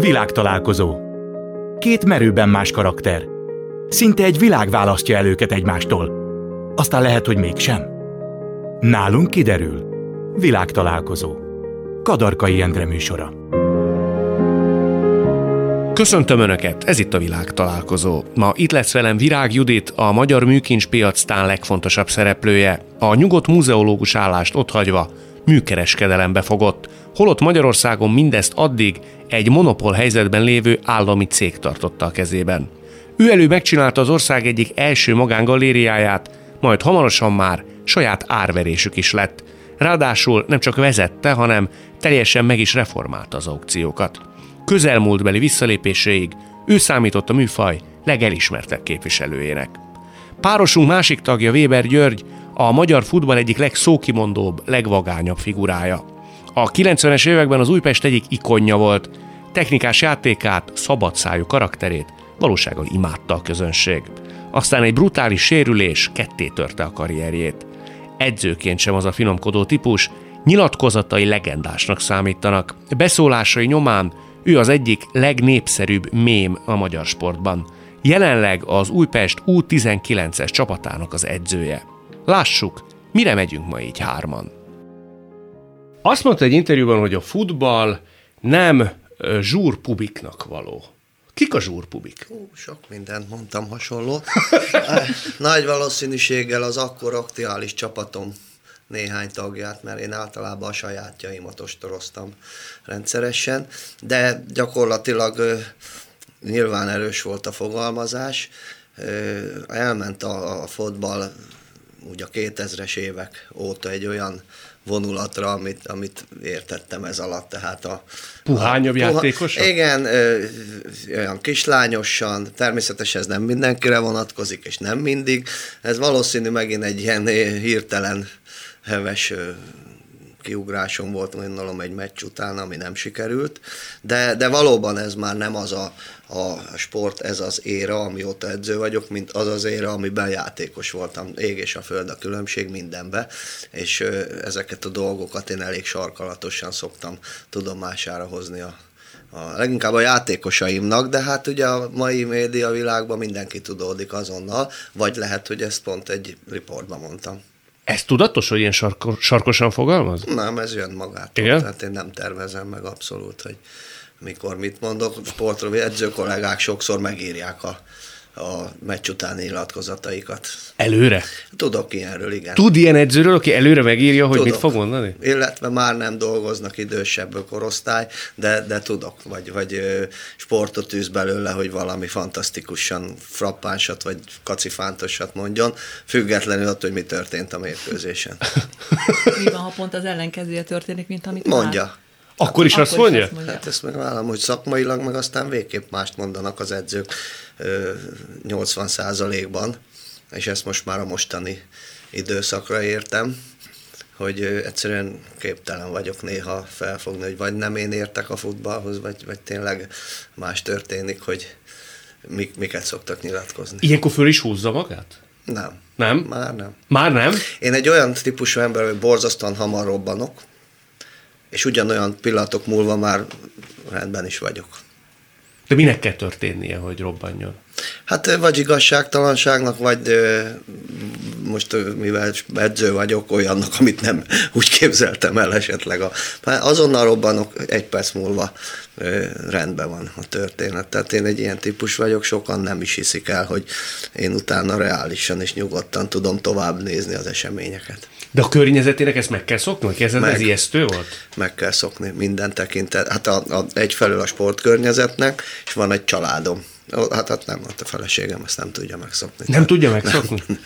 Világtalálkozó. Két merőben más karakter. Szinte egy világ választja el őket egymástól. Aztán lehet, hogy mégsem. Nálunk kiderül. Világtalálkozó. Kadarkai Endre műsora. Köszöntöm Önöket, ez itt a világ találkozó. Ma itt lesz velem Virág Judit, a magyar műkincspiac tán legfontosabb szereplője. A nyugodt múzeológus állást otthagyva műkereskedelembe fogott, holott Magyarországon mindezt addig egy monopól helyzetben lévő állami cég tartotta a kezében. Ő elő megcsinálta az ország egyik első magángalériáját, majd hamarosan már saját árverésük is lett. Ráadásul nem csak vezette, hanem teljesen meg is reformálta az aukciókat. Közelmúltbeli visszalépéséig ő számított a műfaj legelismertebb képviselőjének. Párosunk másik tagja Weber György a magyar futball egyik legszókimondóbb, legvagányabb figurája. A 90-es években az Újpest egyik ikonja volt, technikás játékát, szabadszájú karakterét valósággal imádta a közönség. Aztán egy brutális sérülés ketté törte a karrierjét. Edzőként sem az a finomkodó típus, nyilatkozatai legendásnak számítanak. Beszólásai nyomán ő az egyik legnépszerűbb mém a magyar sportban. Jelenleg az Újpest U19-es csapatának az edzője. Lássuk, mire megyünk ma így hárman. Azt mondta egy interjúban, hogy a futball nem zsúrpubiknak való. Kik a zsúrpubik? Hú, sok mindent mondtam hasonló. Nagy valószínűséggel az akkor aktuális csapatom néhány tagját, mert én általában a sajátjaimat ostoroztam rendszeresen, de gyakorlatilag nyilván erős volt a fogalmazás. Elment a, a fotball úgy a 2000-es évek óta egy olyan vonulatra, amit, amit értettem ez alatt. Tehát a, Puhányabb a, játékosan? Igen, ö, olyan kislányosan, természetesen ez nem mindenkire vonatkozik, és nem mindig. Ez valószínű megint egy ilyen hirtelen heves kiugrásom volt, gondolom egy meccs után, ami nem sikerült, de, de valóban ez már nem az a, a sport, ez az éra, amióta edző vagyok, mint az az éra, amiben játékos voltam. Ég és a föld a különbség mindenbe, és ezeket a dolgokat én elég sarkalatosan szoktam tudomására hozni a, a, leginkább a játékosaimnak, de hát ugye a mai média világban mindenki tudódik azonnal, vagy lehet, hogy ezt pont egy riportban mondtam. Ez tudatos, hogy ilyen sarko, sarkosan fogalmaz? Nem, ez jön magától. Igen? Tehát én nem tervezem meg abszolút, hogy mikor mit mondok. Sportról edző kollégák sokszor megírják a, a meccs utáni nyilatkozataikat. Előre? Tudok ilyenről, igen. Tud ilyen edzőről, aki előre megírja, hogy tudok. mit fog mondani? Illetve már nem dolgoznak idősebb korosztály, de, de tudok, vagy, vagy sportot űz belőle, hogy valami fantasztikusan frappánsat, vagy kacifántosat mondjon, függetlenül attól, hogy mi történt a mérkőzésen. mi van, ha pont az ellenkezője történik, mint amit Mondja. Már? Akkor is azt mondja? Azt mondja? Hát ezt meg vállalom, hogy szakmailag meg aztán végképp mást mondanak az edzők 80 ban és ezt most már a mostani időszakra értem, hogy egyszerűen képtelen vagyok néha felfogni, hogy vagy nem én értek a futballhoz, vagy, vagy tényleg más történik, hogy mik, miket szoktak nyilatkozni. Ilyenkor föl is húzza magát? Nem. Nem? Már nem. Már nem? Én egy olyan típusú ember, hogy borzasztóan hamar robbanok, és ugyanolyan pillanatok múlva már rendben is vagyok. De minek kell történnie, hogy robbanjon? Hát vagy igazságtalanságnak, vagy most mivel edző vagyok, olyannak, amit nem úgy képzeltem el esetleg. A, azonnal robbanok, egy perc múlva rendben van a történet. Tehát én egy ilyen típus vagyok, sokan nem is hiszik el, hogy én utána reálisan és nyugodtan tudom tovább nézni az eseményeket. De a környezetének ezt meg kell szokni? Hogy ez, meg, ez ijesztő volt? Meg kell szokni minden tekintet. Hát a, a, egyfelől a sportkörnyezetnek, és van egy családom. Hát, hát nem, hát a feleségem ezt nem tudja megszokni. Nem tudja megszokni? Nem.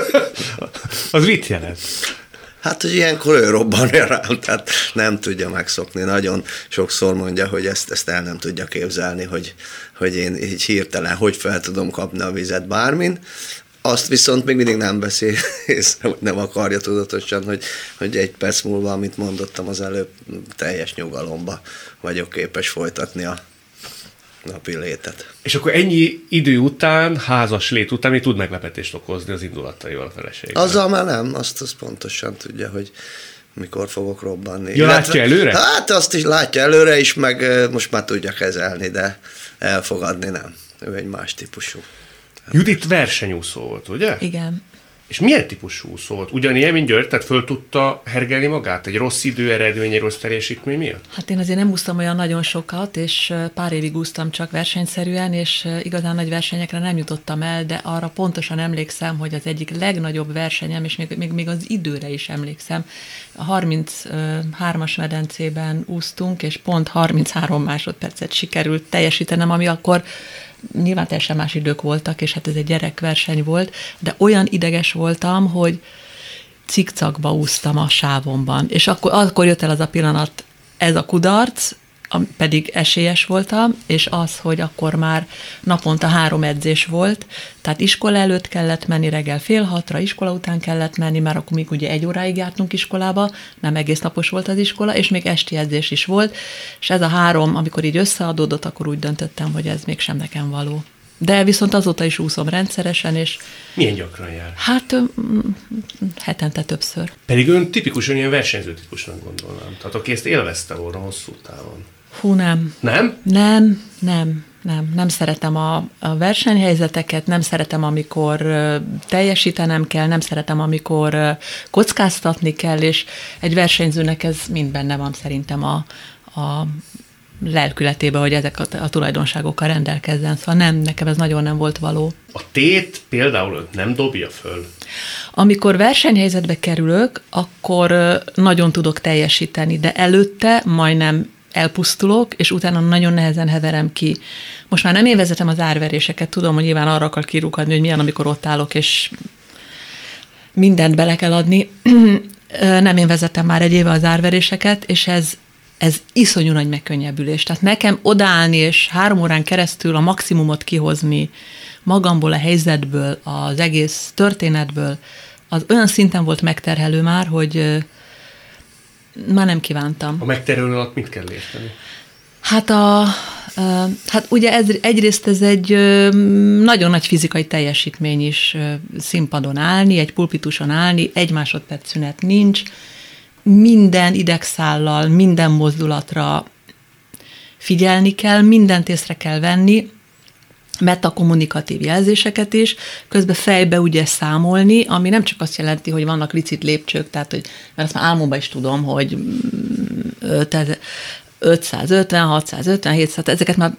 az mit jelent? Hát, hogy ilyenkor ő robban rám, tehát nem tudja megszokni. Nagyon sokszor mondja, hogy ezt, ezt el nem tudja képzelni, hogy, hogy én így hirtelen hogy fel tudom kapni a vizet bármin. Azt viszont még mindig nem beszél észre, hogy nem akarja tudatosan, hogy, hogy egy perc múlva, amit mondottam az előbb, teljes nyugalomba vagyok képes folytatni a napi létet. És akkor ennyi idő után, házas lét után még tud meglepetést okozni az indulataival a feleségével? Azzal már nem, azt, azt pontosan tudja, hogy mikor fogok robbanni. Ja, látja előre? Hát azt is látja előre is, meg most már tudja kezelni, de elfogadni nem. Ő egy más típusú. Judit versenyúszó volt, ugye? Igen. És milyen típusú úszó volt? Ugyanilyen, mint György, tehát föl tudta hergelni magát? Egy rossz idő eredmény, egy rossz teljesítmény miatt? Hát én azért nem úsztam olyan nagyon sokat, és pár évig úsztam csak versenyszerűen, és igazán nagy versenyekre nem jutottam el, de arra pontosan emlékszem, hogy az egyik legnagyobb versenyem, és még, még, még az időre is emlékszem. A 33-as medencében úsztunk, és pont 33 másodpercet sikerült teljesítenem, ami akkor nyilván teljesen más idők voltak, és hát ez egy gyerekverseny volt, de olyan ideges voltam, hogy cikcakba úsztam a sávomban. És akkor, akkor jött el az a pillanat, ez a kudarc, pedig esélyes voltam, és az, hogy akkor már naponta három edzés volt, tehát iskola előtt kellett menni, reggel fél hatra, iskola után kellett menni, mert akkor még ugye egy óráig jártunk iskolába, nem egész napos volt az iskola, és még esti edzés is volt, és ez a három, amikor így összeadódott, akkor úgy döntöttem, hogy ez mégsem nekem való. De viszont azóta is úszom rendszeresen, és... Milyen gyakran jár? Hát hetente többször. Pedig ön tipikusan ilyen versenyző típusnak gondolnám. Tehát aki ezt élvezte volna hosszú távon. Hú, nem. Nem? Nem, nem, nem. Nem szeretem a, a versenyhelyzeteket, nem szeretem, amikor uh, teljesítenem kell, nem szeretem, amikor uh, kockáztatni kell, és egy versenyzőnek ez mind benne van szerintem a, a lelkületébe, hogy ezek a, a tulajdonságokkal rendelkezzen. Szóval nem, nekem ez nagyon nem volt való. A tét például nem dobja föl? Amikor versenyhelyzetbe kerülök, akkor nagyon tudok teljesíteni, de előtte majdnem elpusztulok, és utána nagyon nehezen heverem ki. Most már nem én az árveréseket, tudom, hogy nyilván arra akar kirukadni, hogy milyen, amikor ott állok, és mindent bele kell adni. nem én vezetem már egy éve az árveréseket, és ez, ez iszonyú nagy megkönnyebbülés. Tehát nekem odállni, és három órán keresztül a maximumot kihozni magamból, a helyzetből, az egész történetből, az olyan szinten volt megterhelő már, hogy már nem kívántam. A megterülő alatt mit kell érteni? Hát, a, hát ugye ez, egyrészt ez egy nagyon nagy fizikai teljesítmény is színpadon állni, egy pulpituson állni, egy másodperc szünet nincs, minden idegszállal, minden mozdulatra figyelni kell, mindent észre kell venni, metakommunikatív jelzéseket is, közben fejbe ugye számolni, ami nem csak azt jelenti, hogy vannak licit lépcsők, tehát hogy, mert azt már álmomban is tudom, hogy 550, 650, 700, ezeket már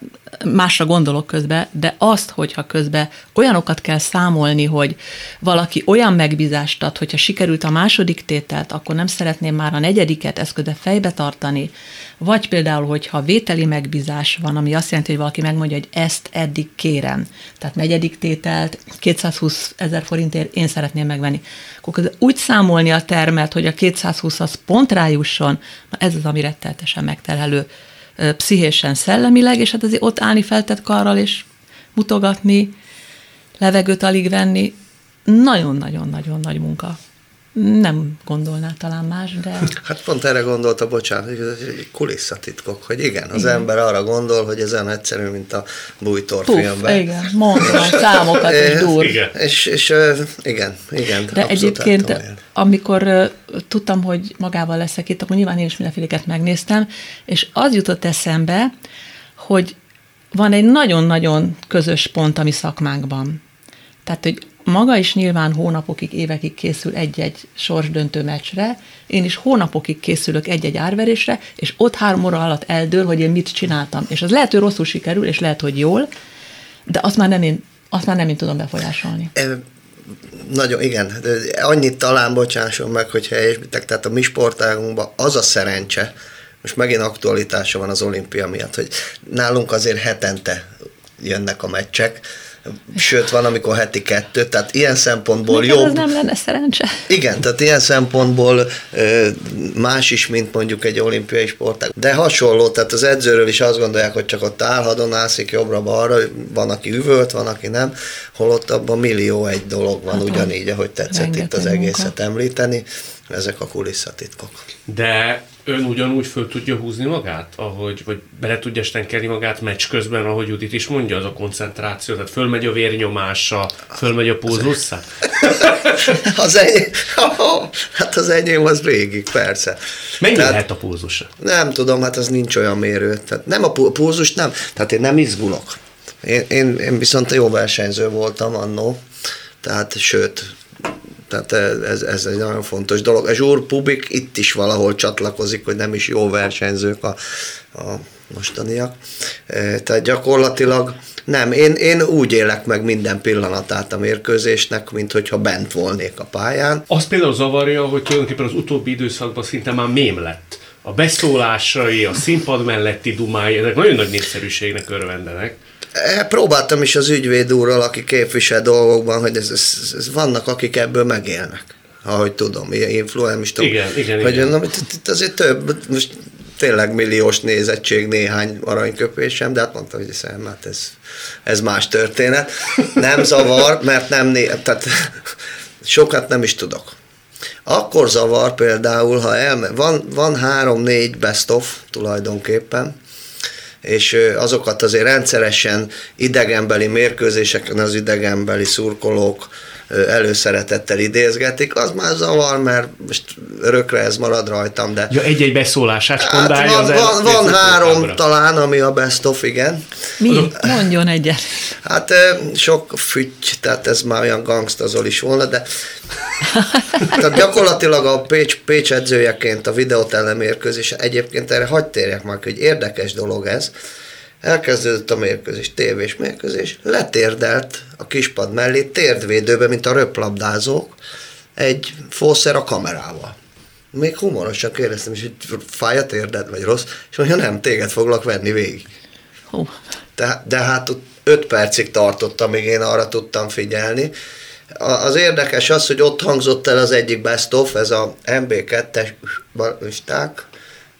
másra gondolok közben, de azt, hogyha közben olyanokat kell számolni, hogy valaki olyan megbízást ad, hogyha sikerült a második tételt, akkor nem szeretném már a negyediket ezt közben fejbe tartani, vagy például, hogyha vételi megbízás van, ami azt jelenti, hogy valaki megmondja, hogy ezt eddig kérem, tehát negyedik tételt 220 ezer forintért én szeretném megvenni, akkor úgy számolni a termet, hogy a 220 az pont rájusson, na ez az, ami retteltesen megterhelő pszichésen, szellemileg, és hát azért ott állni feltett karral, és mutogatni, levegőt alig venni, nagyon-nagyon-nagyon nagy munka. Nem gondolná talán más, de... Hát pont erre gondolta, bocsánat, hogy ez egy kulisszatitkok, hogy igen, az igen. ember arra gondol, hogy ez olyan egyszerű, mint a Bújtor Puff, filmben. Igen, mondom, számokat is dur. Igen. És, és igen, igen. De egyébként, amikor tudtam, hogy magával leszek itt, akkor nyilván én is mindenféleket megnéztem, és az jutott eszembe, hogy van egy nagyon-nagyon közös pont a mi szakmánkban. Tehát, hogy maga is nyilván hónapokig, évekig készül egy-egy sorsdöntő meccsre, én is hónapokig készülök egy-egy árverésre, és ott három óra alatt eldől, hogy én mit csináltam. És az lehet, hogy rosszul sikerül, és lehet, hogy jól, de azt már nem én, azt már nem én tudom befolyásolni. Nagyon, igen. Annyit talán bocsásson meg, hogy helyesbitek, tehát a mi sportágunkban az a szerencse, most megint aktualitása van az olimpia miatt, hogy nálunk azért hetente jönnek a meccsek, sőt van, amikor heti kettő, tehát ilyen szempontból Neked jobb. ez nem lenne szerencse. Igen, tehát ilyen szempontból más is, mint mondjuk egy olimpiai sportág. De hasonló, tehát az edzőről is azt gondolják, hogy csak ott állhadon ászik jobbra-balra, van, aki üvölt, van, aki nem, holott abban millió egy dolog van, hát ugyanígy, ahogy tetszett itt az egészet munka. említeni, ezek a kulisszatitkok. De ön ugyanúgy föl tudja húzni magát, ahogy, vagy bele tudja stenkelni magát meccs közben, ahogy Judit is mondja, az a koncentráció, tehát fölmegy a vérnyomása, fölmegy a pulzusza? az enyém, hát az enyém az végig, persze. Mennyi Tehát, lehet a pulzusa? Nem tudom, hát az nincs olyan mérő. Tehát nem a pulzus, nem. Tehát én nem izgulok. Én, én, én viszont jó versenyző voltam annó, tehát sőt, tehát ez, ez egy nagyon fontos dolog. A Zsúr Pubik itt is valahol csatlakozik, hogy nem is jó versenyzők a, a mostaniak. E, tehát gyakorlatilag nem, én, én úgy élek meg minden pillanatát a mérkőzésnek, mint hogyha bent volnék a pályán. Azt például zavarja, hogy tulajdonképpen az utóbbi időszakban szinte már mém lett. A beszólásai, a színpad melletti dumái, ezek nagyon nagy népszerűségnek örvendenek. Próbáltam is az ügyvéd úrral, aki képvisel dolgokban, hogy ez, ez, ez vannak, akik ebből megélnek ahogy tudom, ilyen influencer, igen, igen, hogy igen. Na, itt azért több, most tényleg milliós nézettség néhány aranyköpésem, de hát mondtam, hogy szem, hát ez, ez más történet. Nem zavar, mert nem né, tehát sokat nem is tudok. Akkor zavar például, ha elme, van, van három-négy best of tulajdonképpen, és azokat azért rendszeresen idegenbeli mérkőzéseken az idegenbeli szurkolók előszeretettel idézgetik, az már zavar, mert most örökre ez marad rajtam, de... Ja, egy-egy beszólását hát van, az van, van három tábra. talán, ami a best of, igen. Mi? Azok... Mondjon egyet. Hát sok fütty, tehát ez már olyan gangstazol is volna, de tehát gyakorlatilag a Pécs, Pécs edzőjeként a videótelemérkőzés, egyébként erre hagyd térjek meg, hogy érdekes dolog ez, Elkezdődött a mérkőzés, tévés mérkőzés, letérdelt a kispad mellé térdvédőbe, mint a röplabdázók, egy fószer a kamerával. Még humorosan kérdeztem is, hogy fáj a térded, vagy rossz, és mondja, nem, téged foglak venni végig. Hú. De, de hát öt percig tartott, amíg én arra tudtam figyelni. Az érdekes az, hogy ott hangzott el az egyik best of, ez a MB2-es listák,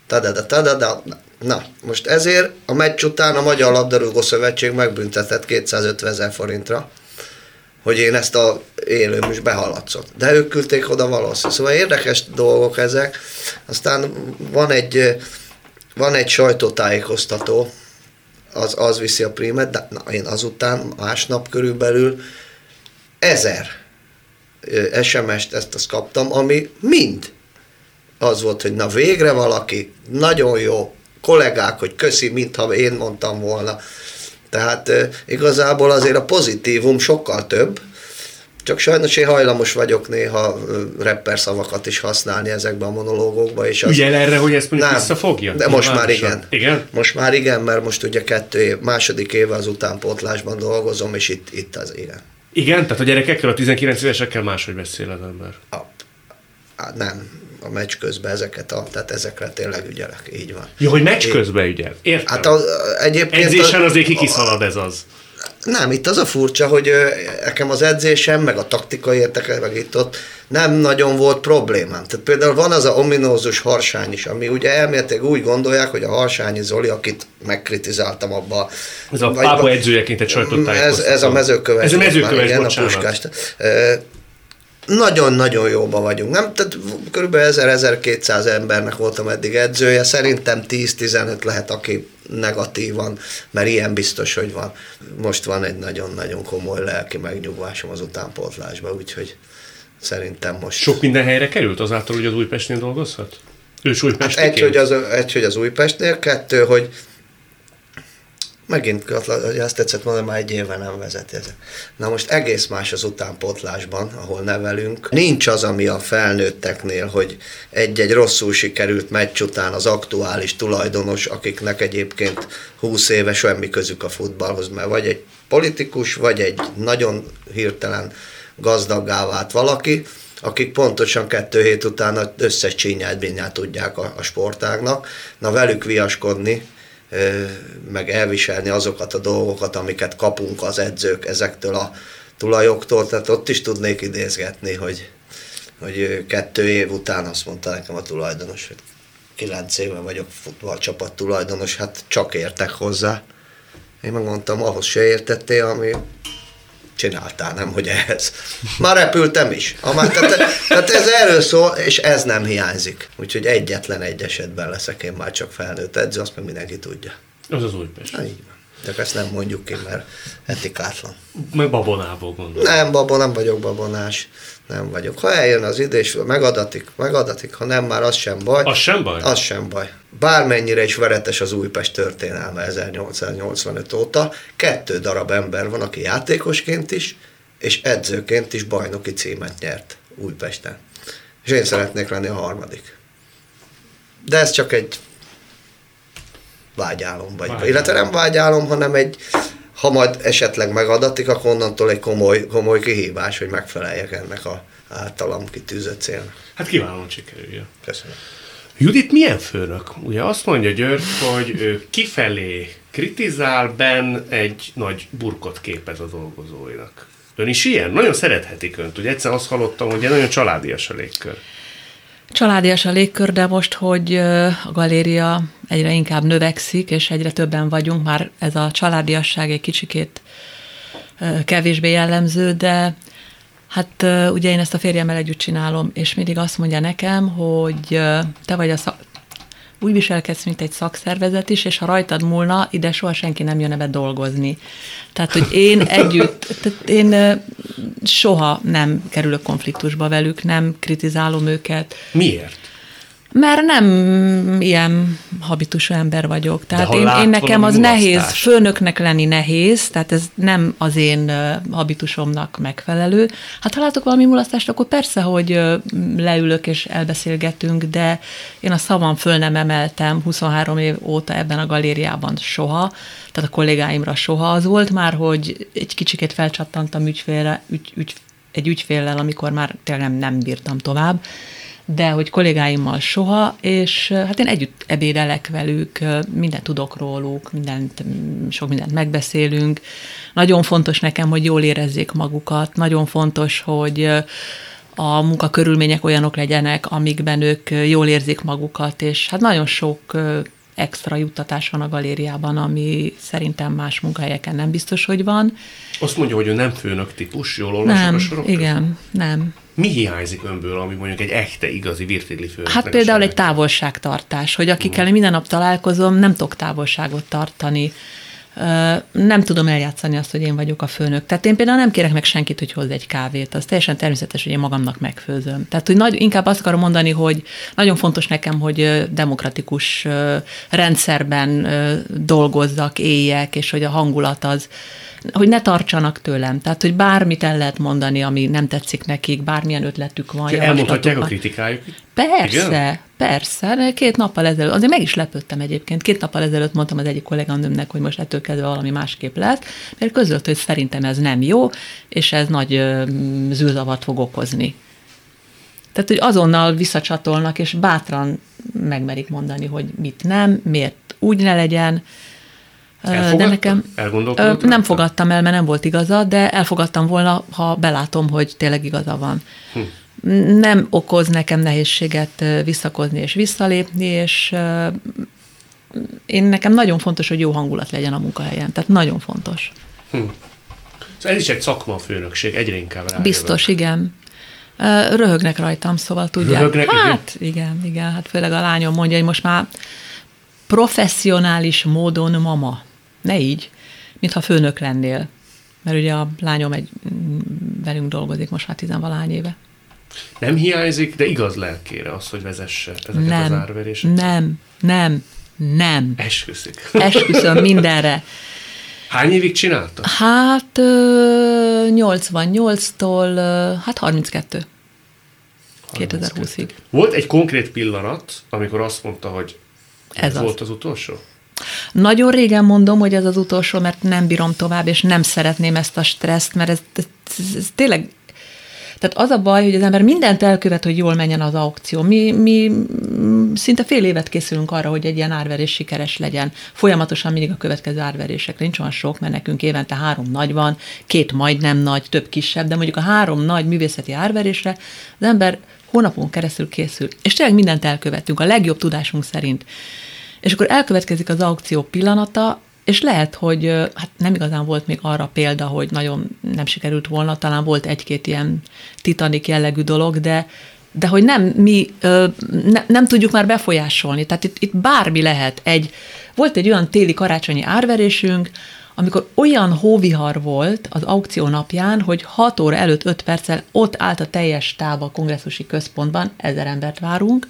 tadada, tadada, Na, most ezért a meccs után a Magyar Labdarúgó Szövetség megbüntetett 250 ezer forintra, hogy én ezt a élőm is behaladszok. De ők küldték oda valószínűleg. Szóval érdekes dolgok ezek. Aztán van egy, van egy sajtótájékoztató, az, az viszi a primet, de na, én azután másnap körülbelül ezer SMS-t ezt azt kaptam, ami mind az volt, hogy na végre valaki, nagyon jó, kollégák, hogy köszi, mintha én mondtam volna. Tehát igazából azért a pozitívum sokkal több, csak sajnos én hajlamos vagyok néha rapper szavakat is használni ezekben a monológokban. És az... Ügyel erre, hogy ezt mondjuk nem, visszafogja? De most már igen. igen. Most már igen, mert most ugye kettő év, második éve az utánpótlásban dolgozom, és itt, itt az igen. Igen? Tehát a gyerekekkel, a 19 évesekkel máshogy beszél az ember? A, a, nem, a meccs közben ezeket, a, tehát ezekre tényleg ügyelek, így van. Jó, hogy meccs közben ügyel, értem. Hát a, egyébként... Edzésen azért kikiszalad ez az. Nem, itt az a furcsa, hogy nekem az edzésem, meg a taktikai érteke, meg itt ott nem nagyon volt problémám. Tehát például van az a ominózus harsány is, ami ugye elméletileg úgy gondolják, hogy a harsányi Zoli, akit megkritizáltam abba. Ez a pápa edzőjeként egy sajtot ez, ez a mezőköves. Ez a mezőköves, igen, bocsánat. a puskás nagyon-nagyon jóban vagyunk. Nem? Tehát kb. 1000-1200 embernek voltam eddig edzője, szerintem 10-15 lehet, aki negatívan, mert ilyen biztos, hogy van. Most van egy nagyon-nagyon komoly lelki megnyugvásom az utánpótlásban, úgyhogy szerintem most... Sok minden helyre került azáltal, hogy az Újpestnél dolgozhat? Ős hát egy, hogy az, egy, hogy az Újpestnél, kettő, hogy Megint hogy azt tetszett mondani, már egy éve nem vezeti ez. Na most egész más az utánpótlásban, ahol nevelünk. Nincs az, ami a felnőtteknél, hogy egy-egy rosszul sikerült meccs után az aktuális tulajdonos, akiknek egyébként 20 éve semmi közük a futballhoz, mert vagy egy politikus, vagy egy nagyon hirtelen gazdaggá vált valaki, akik pontosan kettő hét után az összes csínyát tudják a, a sportágnak. Na velük viaskodni, meg elviselni azokat a dolgokat, amiket kapunk az edzők ezektől a tulajoktól, tehát ott is tudnék idézgetni, hogy, hogy kettő év után azt mondta nekem a tulajdonos, hogy kilenc éve vagyok futballcsapat tulajdonos, hát csak értek hozzá. Én megmondtam, ahhoz se értettél, ami csináltál, nem, hogy ehhez. Már repültem is. Már, tehát, tehát ez erről szól, és ez nem hiányzik. Úgyhogy egyetlen egy esetben leszek én már csak felnőtt edző, azt meg mindenki tudja. Az az Újpest. Na, így van. De ezt nem mondjuk ki, mert etikátlan. Meg babonából gondolom. Nem, babon, nem vagyok babonás. Nem vagyok. Ha eljön az idő, és megadatik, megadatik, ha nem, már az sem baj. Az sem baj? Az sem baj. Bármennyire is veretes az Újpest történelme 1885 óta, kettő darab ember van, aki játékosként is, és edzőként is bajnoki címet nyert Újpesten. És én szeretnék lenni a harmadik. De ez csak egy vágyálom, vagy, Vágyálom. illetve nem vágyálom, hanem egy, ha majd esetleg megadatik, akkor onnantól egy komoly, komoly kihívás, hogy megfeleljek ennek a általam kitűzött célnak. Hát kiválóan sikerüljön. Köszönöm. Judit milyen főnök? Ugye azt mondja György, hogy ő kifelé kritizál, ben egy nagy burkot képez a dolgozóinak. Ön is ilyen? Nagyon szerethetik önt. Ugye egyszer azt hallottam, hogy egy nagyon családias a légkör. Családias a légkör, de most, hogy a galéria egyre inkább növekszik, és egyre többen vagyunk, már ez a családiasság egy kicsikét kevésbé jellemző, de hát ugye én ezt a férjemmel együtt csinálom, és mindig azt mondja nekem, hogy te vagy a úgy viselkedsz, mint egy szakszervezet is, és ha rajtad múlna, ide soha senki nem jönne be dolgozni. Tehát, hogy én együtt, tehát én soha nem kerülök konfliktusba velük, nem kritizálom őket, Miért? Mert nem ilyen habitusú ember vagyok. Tehát én, én nekem az nehéz, főnöknek lenni nehéz, tehát ez nem az én habitusomnak megfelelő. Hát ha látok valami mulasztást, akkor persze, hogy leülök és elbeszélgetünk, de én a szavam föl nem emeltem 23 év óta ebben a galériában soha, tehát a kollégáimra soha. Az volt már, hogy egy kicsikét felcsattantam ügyfélre, ügy, ügy, egy ügyféllel, amikor már tényleg nem bírtam tovább, de hogy kollégáimmal soha, és hát én együtt ebédelek velük, mindent tudok róluk, mindent, sok mindent megbeszélünk. Nagyon fontos nekem, hogy jól érezzék magukat, nagyon fontos, hogy a munkakörülmények olyanok legyenek, amikben ők jól érzik magukat, és hát nagyon sok extra juttatás van a galériában, ami szerintem más munkahelyeken nem biztos, hogy van. Azt mondja, hogy ő nem főnök típus, jól olvasok a Nem, sorok között? igen, nem. Mi hiányzik önből, ami mondjuk egy echte, igazi virtigli főnöknek Hát például egy távolságtartás, hogy akikkel minden nap találkozom, nem tudok távolságot tartani. Nem tudom eljátszani azt, hogy én vagyok a főnök. Tehát én például nem kérek meg senkit, hogy hozz egy kávét. Az teljesen természetes, hogy én magamnak megfőzöm. Tehát, hogy nagy, inkább azt akarom mondani, hogy nagyon fontos nekem, hogy demokratikus rendszerben dolgozzak, éljek, és hogy a hangulat az, hogy ne tartsanak tőlem. Tehát, hogy bármit el lehet mondani, ami nem tetszik nekik, bármilyen ötletük van. Elmondhatják a kritikájukat? Persze, Igen? persze. Két nappal ezelőtt, azért meg is lepődtem egyébként. Két nappal ezelőtt mondtam az egyik kolléganőmnek, hogy most ettől kezdve valami másképp lesz, mert közölt, hogy szerintem ez nem jó, és ez nagy ö, zűrzavart fog okozni. Tehát, hogy azonnal visszacsatolnak, és bátran megmerik mondani, hogy mit nem, miért úgy ne legyen. Elfogadta? De nekem Elgondolkodott nem rajta? fogadtam el, mert nem volt igaza, de elfogadtam volna, ha belátom, hogy tényleg igaza van. Hm. Nem okoz nekem nehézséget visszakozni és visszalépni, és én nekem nagyon fontos, hogy jó hangulat legyen a munkahelyen. Tehát nagyon fontos. Szóval ez is egy szakma a főnökség, egyre inkább rá. Biztos, igen. Röhögnek rajtam, szóval tudják. Röhögnek, igen? hát igen, igen, hát főleg a lányom mondja, hogy most már professzionális módon mama. Ne így, mintha főnök lennél. Mert ugye a lányom egy, mm, velünk dolgozik most már tizenvalány éve. Nem hiányzik, de igaz lelkére az, hogy vezesse ezeket az Nem, árveréseket. nem, nem, nem. Esküszik. Esküszöm mindenre. Hány évig csinálta? Hát ö, 88-tól, ö, hát 32. 2020-ig. Volt egy konkrét pillanat, amikor azt mondta, hogy ez, Ez az. volt az utolsó? Nagyon régen mondom, hogy ez az utolsó, mert nem bírom tovább, és nem szeretném ezt a stresszt, mert ez, ez, ez, tényleg tehát az a baj, hogy az ember mindent elkövet, hogy jól menjen az aukció. Mi, mi szinte fél évet készülünk arra, hogy egy ilyen árverés sikeres legyen. Folyamatosan mindig a következő árverésekre. Nincs olyan sok, mert nekünk évente három nagy van, két majdnem nagy, több kisebb, de mondjuk a három nagy művészeti árverésre az ember hónapon keresztül készül. És tényleg mindent elkövettünk, a legjobb tudásunk szerint. És akkor elkövetkezik az aukció pillanata, és lehet, hogy hát nem igazán volt még arra példa, hogy nagyon nem sikerült volna, talán volt egy-két ilyen titanik jellegű dolog, de de hogy nem mi ne, nem tudjuk már befolyásolni. Tehát itt, itt bármi lehet. Egy, volt egy olyan téli karácsonyi árverésünk, amikor olyan hóvihar volt az aukció napján, hogy 6 óra előtt 5 perccel ott állt a teljes táv a kongresszusi központban, ezer embert várunk,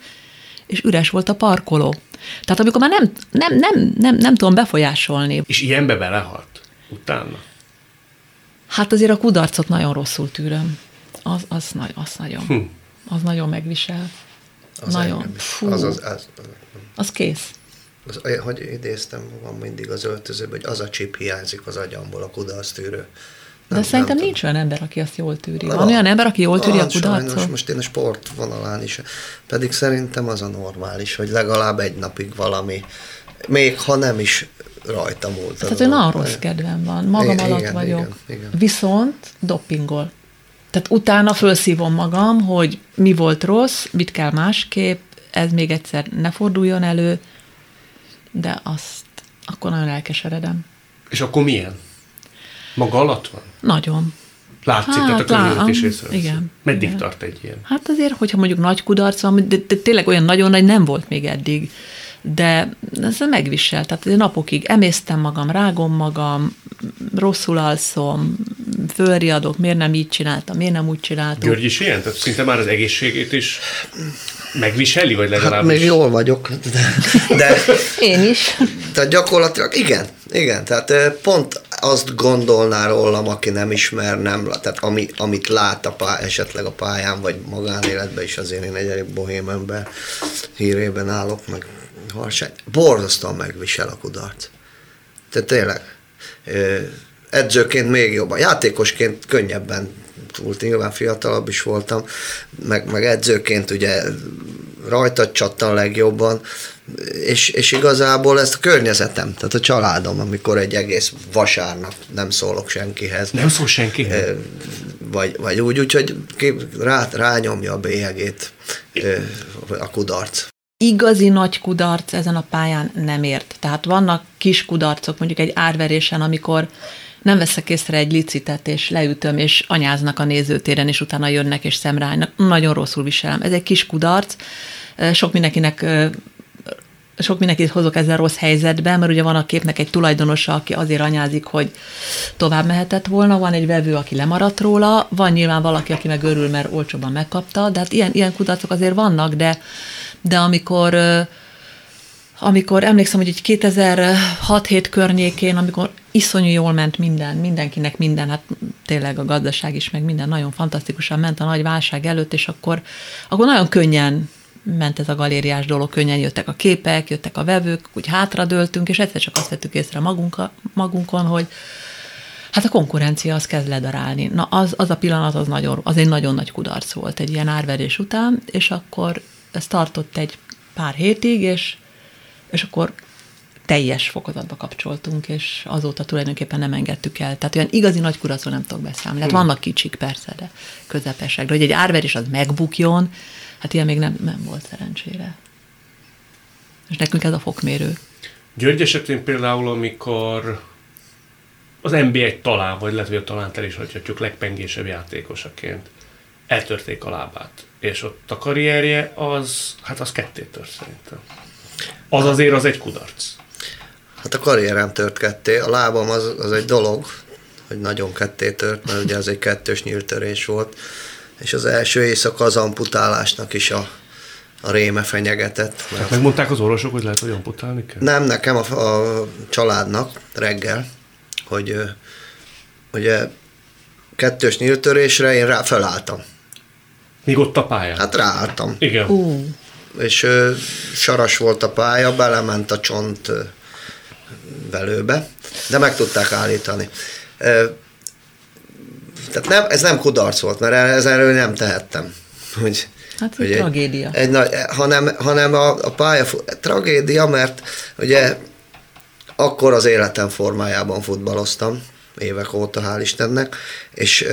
és üres volt a parkoló. Tehát amikor már nem, nem, nem, nem, nem tudom befolyásolni. És ilyenbe belehalt utána? Hát azért a kudarcot nagyon rosszul tűröm. Az, az, az, az nagyon. Hm. Az nagyon megvisel. Az nagyon. Fú. Az, az, az, az kész. Az, hogy idéztem magam mindig az öltözőben, hogy az a csip hiányzik az agyamból, a kudarc tűrő. De nem, szerintem nem nincs olyan ember, aki azt jól tűri. Van, van olyan ember, aki jól tűri van, a kudarcot? Sajnos, most én a sport vonalán is. Pedig szerintem az a normális, hogy legalább egy napig valami, még ha nem is rajta múlt. Tehát, hogy nagyon rossz kedvem van, magam igen, alatt igen, vagyok. Igen, igen. Viszont doppingol. Tehát utána felszívom magam, hogy mi volt rossz, mit kell másképp, ez még egyszer ne forduljon elő, de azt akkor nagyon elkeseredem. És akkor milyen? Maga alatt van? Nagyon. Látszik, hát, tehát a is Igen. Meddig igen. tart egy ilyen? Hát azért, hogyha mondjuk nagy kudarc van, de, de tényleg olyan nagyon nagy nem volt még eddig, de ez megvisel. Tehát napokig emésztem magam, rágom magam, rosszul alszom, fölriadok, miért nem így csináltam, miért nem úgy csináltam. György is ilyen? Tehát szinte már az egészségét is megviseli, vagy legalábbis? Hát még jól vagyok, de... de Én is. Tehát gyakorlatilag igen, igen, tehát pont azt gondolná rólam, aki nem ismer, nem, tehát ami, amit lát a pály, esetleg a pályán, vagy magánéletben is azért én egy elég bohém ember hírében állok, meg harsány. Borzasztóan megvisel a kudarc. Tehát tényleg. Edzőként még jobban. Játékosként könnyebben túlt, nyilván fiatalabb is voltam, meg, meg edzőként ugye rajta csattan legjobban, és, és igazából ezt a környezetem, tehát a családom, amikor egy egész vasárnap nem szólok senkihez. Nem szól senkihez? Vagy, vagy úgy, úgyhogy rá, rányomja a bélyegét a kudarc igazi nagy kudarc ezen a pályán nem ért. Tehát vannak kis kudarcok, mondjuk egy árverésen, amikor nem veszek észre egy licitet, és leütöm, és anyáznak a nézőtéren, és utána jönnek és szemránynak. Nagyon rosszul viselem. Ez egy kis kudarc. Sok mindenkinek sok mindenkit hozok ezzel rossz helyzetbe, mert ugye van a képnek egy tulajdonosa, aki azért anyázik, hogy tovább mehetett volna, van egy vevő, aki lemaradt róla, van nyilván valaki, aki meg örül, mert olcsóban megkapta, de hát ilyen, ilyen kudarcok azért vannak, de, de amikor amikor emlékszem, hogy egy 2006-7 környékén, amikor iszonyú jól ment minden, mindenkinek minden, hát tényleg a gazdaság is, meg minden nagyon fantasztikusan ment a nagy válság előtt, és akkor, akkor nagyon könnyen ment ez a galériás dolog, könnyen jöttek a képek, jöttek a vevők, úgy hátradőltünk, és egyszer csak azt vettük észre magunk, magunkon, hogy hát a konkurencia az kezd ledarálni. Na az, az a pillanat az, nagyon, az egy nagyon nagy kudarc volt egy ilyen árverés után, és akkor ez tartott egy pár hétig, és, és akkor teljes fokozatba kapcsoltunk, és azóta tulajdonképpen nem engedtük el. Tehát olyan igazi nagy kudarcról nem tudok beszámolni. Hát vannak kicsik persze, de közepesek. De hogy egy árverés az megbukjon, hát ilyen még nem, nem volt szerencsére. És nekünk ez a fokmérő. György esetén például, amikor az NBA talán, vagy lehet, hogy talán el is hagyhatjuk legpengésebb játékosaként, eltörték a lábát. És ott a karrierje az, hát az ketté tört szerintem. Az azért az egy kudarc. Hát a karrierem tört ketté, a lábam az, az egy dolog, hogy nagyon ketté tört, mert ugye ez egy kettős nyíltörés volt, és az első éjszaka az amputálásnak is a, a réme fenyegetett. Mert... Hát megmondták az orvosok, hogy lehet, hogy amputálni kell? Nem, nekem a, a családnak reggel, hogy ugye kettős nyíltörésre én rá felálltam. Míg ott a pályán? Hát ráálltam. Igen. Uh. És ö, saras volt a pálya, belement a csont ö, belőbe, de meg tudták állítani. Tehát nem, ez nem kudarc volt, mert ez erről nem tehettem. Hogy, hát egy tragédia. Egy, nagy, hanem, hanem a, a pálya tragédia, mert ugye akkor az életem formájában futballoztam, évek óta, hál' Istennek, és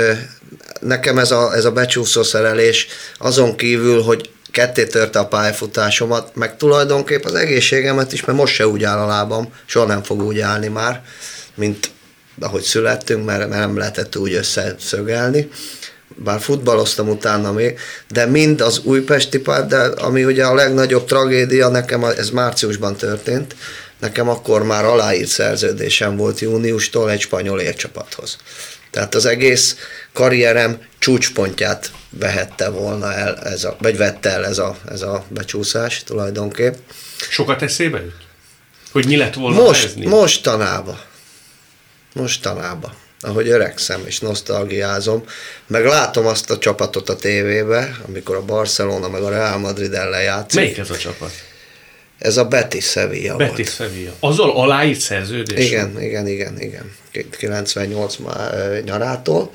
nekem ez a, ez a becsúszó szerelés azon kívül, hogy ketté törte a pályafutásomat, meg tulajdonképp az egészségemet is, mert most se úgy áll a lábam, soha nem fog úgy állni már, mint ahogy születtünk, mert, nem lehetett úgy összeszögelni. bár futballoztam utána még, de mind az újpesti párt, de ami ugye a legnagyobb tragédia, nekem ez márciusban történt, nekem akkor már aláírt szerződésem volt júniustól egy spanyol ércsapathoz. Tehát az egész karrierem csúcspontját vehette volna el, ez a, vagy vette el ez a, ez a becsúszás tulajdonképp. Sokat eszébe jut? Hogy mi lett volna Most, mostanába. Mostanába. Ahogy öregszem és nosztalgiázom, meg látom azt a csapatot a tévébe, amikor a Barcelona meg a Real Madrid ellen játszik. Melyik ez a csapat? Ez a Betis Sevilla Betis volt. Sevilla. Azzal aláírt szerződés? Igen, igen, igen, igen. 98 nyarától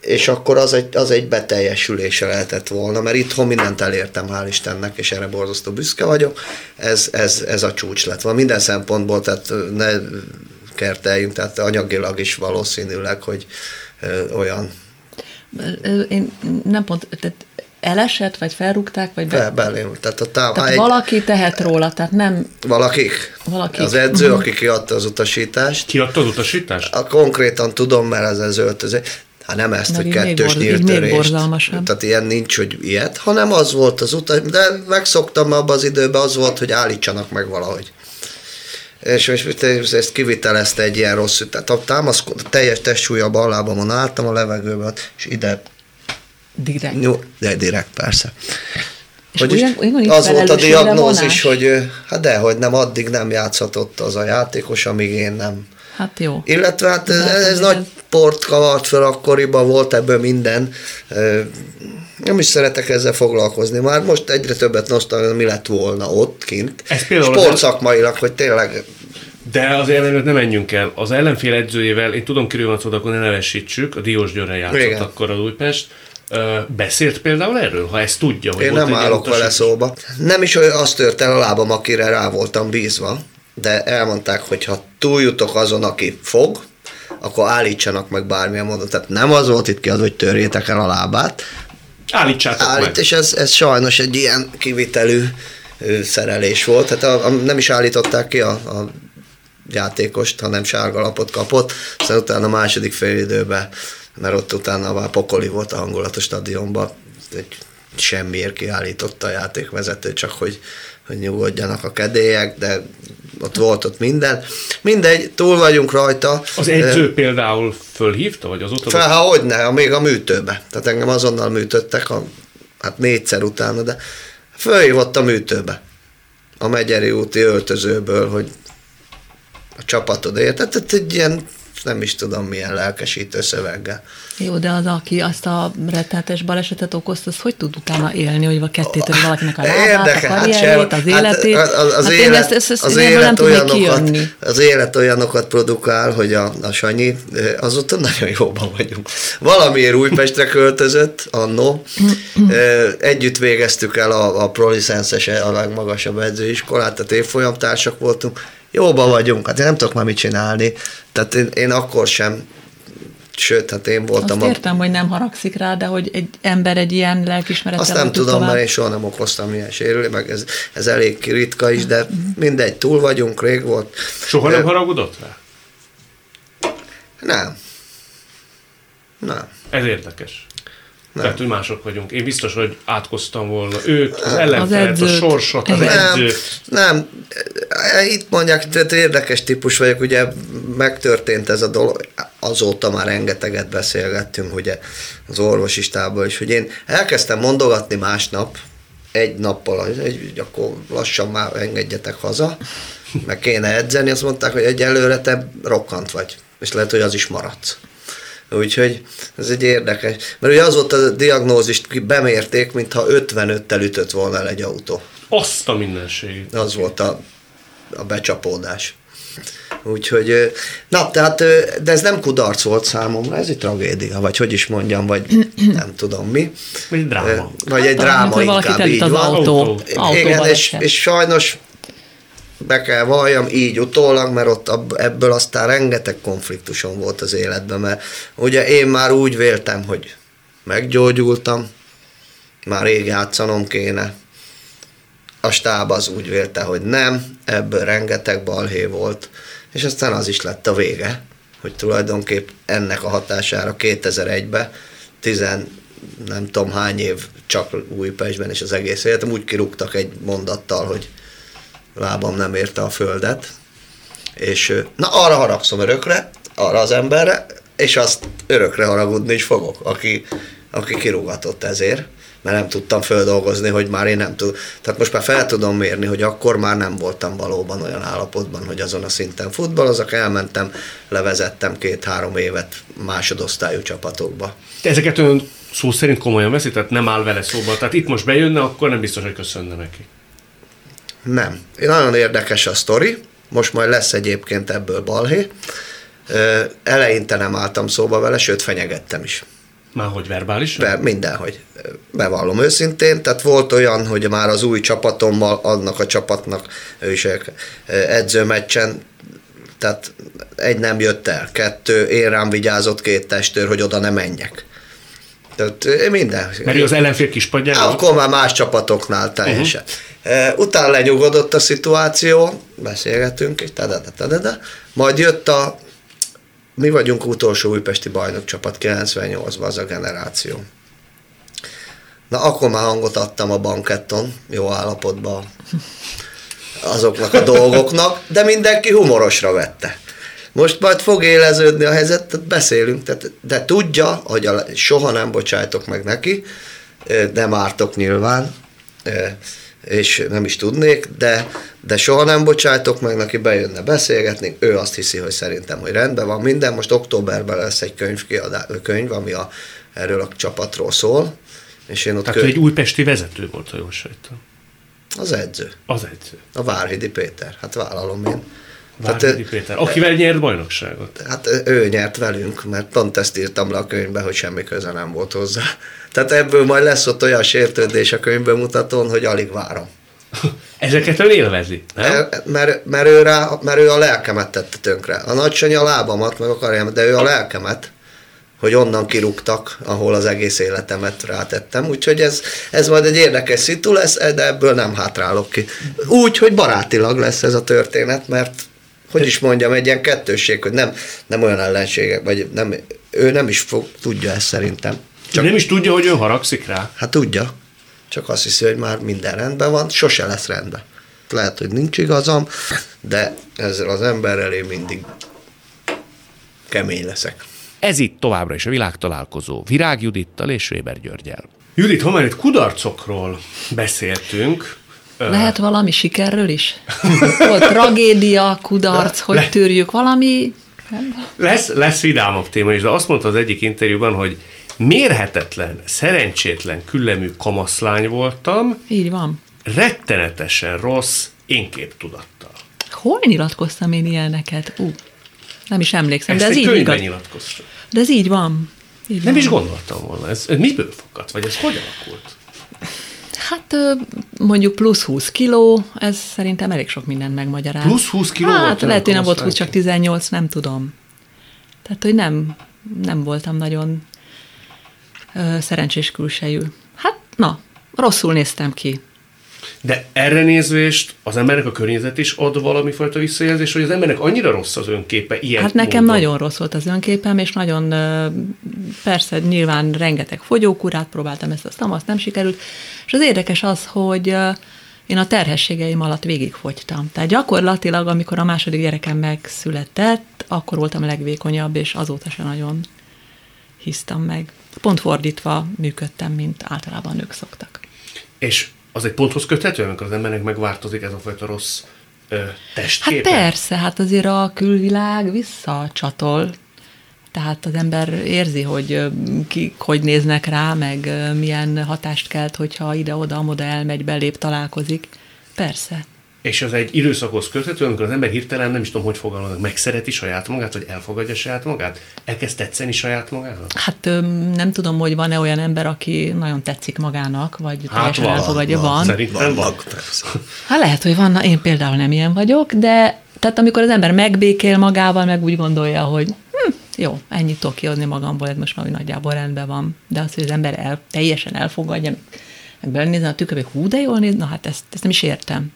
és akkor az egy, az egy beteljesülése lehetett volna, mert itthon mindent elértem, hál' Istennek, és erre borzasztó büszke vagyok. Ez, ez, ez a csúcs lett van minden szempontból, tehát ne kerteljünk, tehát anyagilag is valószínűleg, hogy olyan. Én nem pont, tehát elesett, vagy felrúgták, vagy... Be, belém. Tehát, a táv, tehát egy... valaki tehet róla, tehát nem... Valakik? Valakik. Az edző, uh-huh. aki kiadta az utasítást. Kiadta az utasítást? A, konkrétan tudom, mert ez az öltöző. Hát nem ezt, hogy kettős nyíltörést. Tehát ilyen nincs, hogy ilyet, hanem az volt az utas, de megszoktam abban az időben, az volt, hogy állítsanak meg valahogy. És, és ezt kivitelezte egy ilyen rossz, tehát a támaszkod, teljes testsúlya a bal lábamon álltam a levegőben, és ide Direkt. Jó, de direkt, persze. És hogy ugyan, ugyan az volt a diagnózis, hogy hát de, hogy nem, addig nem játszhatott az a játékos, amíg én nem. Hát jó. Illetve hát ez, ez, ez nagy port kavart fel, akkoriban volt ebből minden. Nem is szeretek ezzel foglalkozni. Már most egyre többet nosztalgia, mi lett volna ott kint. Ez Sportszakmailag, hogy tényleg de azért nem menjünk el. Az ellenfél edzőjével, én tudom, kiről van szó, akkor ne nevesítsük, a Diós Györre játszott Igen. akkor az Újpest. Beszélt például erről, ha ezt tudja? Hogy Én nem állok vele szóba. Nem is az tört el a lábam, akire rá voltam bízva, de elmondták, hogy ha túljutok azon, aki fog, akkor állítsanak meg bármilyen módon. Tehát nem az volt itt ki az, hogy törjétek el a lábát. Állítsátok Állít, meg. És ez, ez sajnos egy ilyen kivitelű szerelés volt. Tehát a, a, nem is állították ki a, a játékost, hanem sárga lapot kapott, aztán utána a második fél időben mert ott utána már pokoli volt a hangulat a stadionban, egy semmiért kiállította a játékvezető, csak hogy, hogy nyugodjanak a kedélyek, de ott volt ott minden. Mindegy, túl vagyunk rajta. Az edző például fölhívta, vagy az Fel, ha hogy ne, még a műtőbe. Tehát engem azonnal műtöttek, a, hát négyszer utána, de fölhívott a műtőbe. A Megyeri úti öltözőből, hogy a csapatod érted? Tehát egy ilyen nem is tudom milyen lelkesítő szöveggel. Jó, de az, aki azt a rettenetes balesetet okozta, az hogy tud utána élni, hogy a kettétől valakinek a lábát, Érdekel, a hát karrierét, az életét? Hát, az, az, hát élet, ezt, ezt, ezt az, élet olyanokat, az élet olyanokat produkál, hogy a, a Sanyi, azóta nagyon jóban vagyunk. Valamiért Újpestre költözött annó. Együtt végeztük el a, a prolicenses, a legmagasabb edzőiskolát, tehát évfolyamtársak voltunk jóban vagyunk, hát én nem tudok már mit csinálni. Tehát én, én akkor sem sőt, hát én voltam... Azt értem, a... hogy nem haragszik rá, de hogy egy ember egy ilyen lelkismerettel... Azt nem tudom, tovább... mert én soha nem okoztam ilyen sérülést, meg ez, ez elég ritka is, de mindegy, túl vagyunk, rég volt. Soha nem haragudott rá? Nem. Nem. Ez érdekes. Nem. Tehát, hogy mások vagyunk. Én biztos, hogy átkoztam volna őt, az ellenfelet, a sorsot, az edzőt. Nem, nem. Itt mondják, tehát érdekes típus vagyok, ugye megtörtént ez a dolog, azóta már rengeteget beszélgettünk, ugye az orvosistában is, hogy én elkezdtem mondogatni másnap, egy nappal, hogy akkor lassan már engedjetek haza, meg kéne edzeni, azt mondták, hogy egyelőre te rokkant vagy, és lehet, hogy az is maradsz. Úgyhogy ez egy érdekes. Mert ugye az volt a diagnózist, bemérték, mintha 55-tel ütött volna el egy autó. Azt a mindenség. Az volt a, a becsapódás. Úgyhogy, na, tehát, de ez nem kudarc volt számomra, ez egy tragédia, vagy hogy is mondjam, vagy nem tudom mi. Egy dráma. Vagy egy hát, dráma inkább, így az van. Autó. Igen, és, és sajnos be kell valljam így utólag, mert ott ebből aztán rengeteg konfliktusom volt az életben, mert ugye én már úgy véltem, hogy meggyógyultam, már rég játszanom kéne. A stáb az úgy vélte, hogy nem, ebből rengeteg balhé volt, és aztán az is lett a vége, hogy tulajdonképp ennek a hatására 2001-ben tizen nem tudom hány év csak Újpestben, és az egész életem úgy kirúgtak egy mondattal, hogy lábam nem érte a földet, és na arra haragszom örökre, arra az emberre, és azt örökre haragudni is fogok, aki, aki kirúgatott ezért, mert nem tudtam földolgozni, hogy már én nem tudom. Tehát most már fel tudom mérni, hogy akkor már nem voltam valóban olyan állapotban, hogy azon a szinten futballozok, elmentem, levezettem két-három évet másodosztályú csapatokba. Te ezeket ön szó szerint komolyan veszi, tehát nem áll vele szóba. Tehát itt most bejönne, akkor nem biztos, hogy köszönne neki. Nem. Nagyon érdekes a sztori, most majd lesz egyébként ebből balhé. Eleinte nem álltam szóba vele, sőt fenyegettem is. Már hogy verbális? Be, mindenhogy. Bevallom őszintén, tehát volt olyan, hogy már az új csapatommal, annak a csapatnak, ő is edzőmeccsen, tehát egy nem jött el, kettő, én rám vigyázott két testőr, hogy oda ne menjek. Tehát minden. Mert ő az ellenfél kispadján? Akkor már más csapatoknál teljesen. Uh-huh. Utána lenyugodott a szituáció, beszélgetünk, és majd jött a mi vagyunk utolsó újpesti bajnokcsapat 98-ban az a generáció. Na akkor már hangot adtam a banketton, jó állapotban azoknak a dolgoknak, de mindenki humorosra vette. Most majd fog éleződni a helyzet, tehát beszélünk, tehát, de tudja, hogy a, soha nem bocsájtok meg neki, nem ártok nyilván, és nem is tudnék, de, de soha nem bocsájtok meg, neki bejönne beszélgetni, ő azt hiszi, hogy szerintem, hogy rendben van minden, most októberben lesz egy könyv, kiadá, könyv ami a, erről a csapatról szól, és én ott Tehát kö... egy újpesti vezető volt, ha jól sejtem. Az edző. Az edző. A Várhidi Péter, hát vállalom én. Várhidi Tehát, Péter, akivel nyert bajnokságot. Hát ő nyert velünk, mert pont ezt írtam le a könyvbe, hogy semmi köze nem volt hozzá. Tehát ebből majd lesz ott olyan sértődés a könyvbemutatón, hogy alig várom. Ezeket ön élvezi, nem? Mert, mert, mert, ő rá, mert ő a lelkemet tette tönkre. A nagysanyi a lábamat, meg a karját, de ő a lelkemet, hogy onnan kirúgtak, ahol az egész életemet rátettem. Úgyhogy ez, ez majd egy érdekes szitu lesz, de ebből nem hátrálok ki. Úgy, hogy barátilag lesz ez a történet, mert hogy is mondjam, egy ilyen kettősség, hogy nem, nem olyan ellenségek, vagy nem, ő nem is fog, tudja ezt szerintem. Csak nem is tudja, hogy ő haragszik rá? Hát tudja. Csak azt hiszi, hogy már minden rendben van, sose lesz rendben. Lehet, hogy nincs igazam, de ezzel az emberrel én mindig kemény leszek. Ez itt továbbra is a világtalálkozó Virág Judittal és Weber Györgyel. Judit, ha már itt kudarcokról beszéltünk, lehet valami sikerről is? Volt tragédia, kudarc, hogy le, tűrjük valami? Lesz, lesz vidámabb téma is, de azt mondta az egyik interjúban, hogy mérhetetlen, szerencsétlen, küllemű kamaszlány voltam. Így van. Rettenetesen rossz énképtudattal. Hol nyilatkoztam én ilyeneket? Ú, nem is emlékszem, Ezt de ez így igaz. nyilatkoztam. De ez így van. Így nem van. is gondoltam volna. Ez, ez miből fakadt? Vagy ez hogy alakult? Hát mondjuk plusz 20 kiló, ez szerintem elég sok mindent megmagyaráz. Plusz 20 kiló? Hát lehet, hogy nem volt 20, csak 18, nem tudom. Tehát, hogy nem, nem voltam nagyon ö, szerencsés külsejű. Hát, na, rosszul néztem ki. De erre nézvést az embernek a környezet is ad valami fajta visszajelzés, hogy az embernek annyira rossz az önképe ilyen Hát nekem módon. nagyon rossz volt az önképem, és nagyon, persze nyilván rengeteg fogyókurát próbáltam, ezt azt azt nem sikerült. És az érdekes az, hogy én a terhességeim alatt végigfogytam. Tehát gyakorlatilag, amikor a második gyerekem megszületett, akkor voltam a legvékonyabb, és azóta se nagyon hisztam meg. Pont fordítva működtem, mint általában nők szoktak. És az egy ponthoz köthető, amikor az embernek megváltozik ez a fajta rossz ö, testképe? Hát persze, hát azért a külvilág visszacsatol. Tehát az ember érzi, hogy ki, hogy néznek rá, meg milyen hatást kelt, hogyha ide-oda, oda elmegy, belép, találkozik. Persze. És ez egy időszakhoz köthető, amikor az ember hirtelen nem is tudom, hogy fogalmaznak, megszereti saját magát, vagy elfogadja saját magát? Elkezd tetszeni saját magának? Hát nem tudom, hogy van-e olyan ember, aki nagyon tetszik magának, vagy hát teljesen van, elfogadja. van, Van. Szerintem van. persze. Hát lehet, hogy van, én például nem ilyen vagyok, de tehát amikor az ember megbékél magával, meg úgy gondolja, hogy hm, jó, ennyit tudok kiadni magamból, ez most már úgy nagyjából rendben van. De az, hogy az ember el, teljesen elfogadja, meg, meg belenézni a tükörbe, hú, de jól néz, na hát ezt, ezt nem is értem.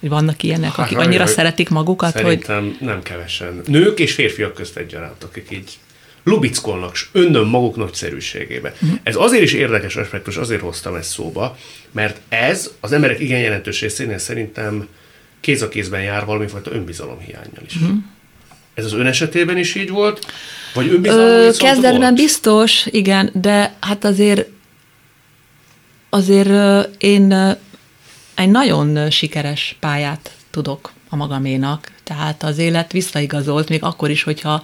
Hogy vannak ilyenek, Hát, akik hogy- annyira hogy- szeretik magukat, hogy Szerintem nem kevesen. Nők és férfiak közt egyaránt, akik így lubickolnak önnön maguk nagyszerűségébe. Mhm. Ez azért is érdekes aspektus, azért hoztam ezt szóba, mert ez az emberek igen jelentős részénél szerintem kéz a kézben jár valamifajta önbizalomhiányjal is. Mhm. Ez az ön esetében is így volt? Vagy önbizalom kezdetben biztos, igen, de hát azért azért én egy nagyon sikeres pályát tudok a magaménak, tehát az élet visszaigazolt, még akkor is, hogyha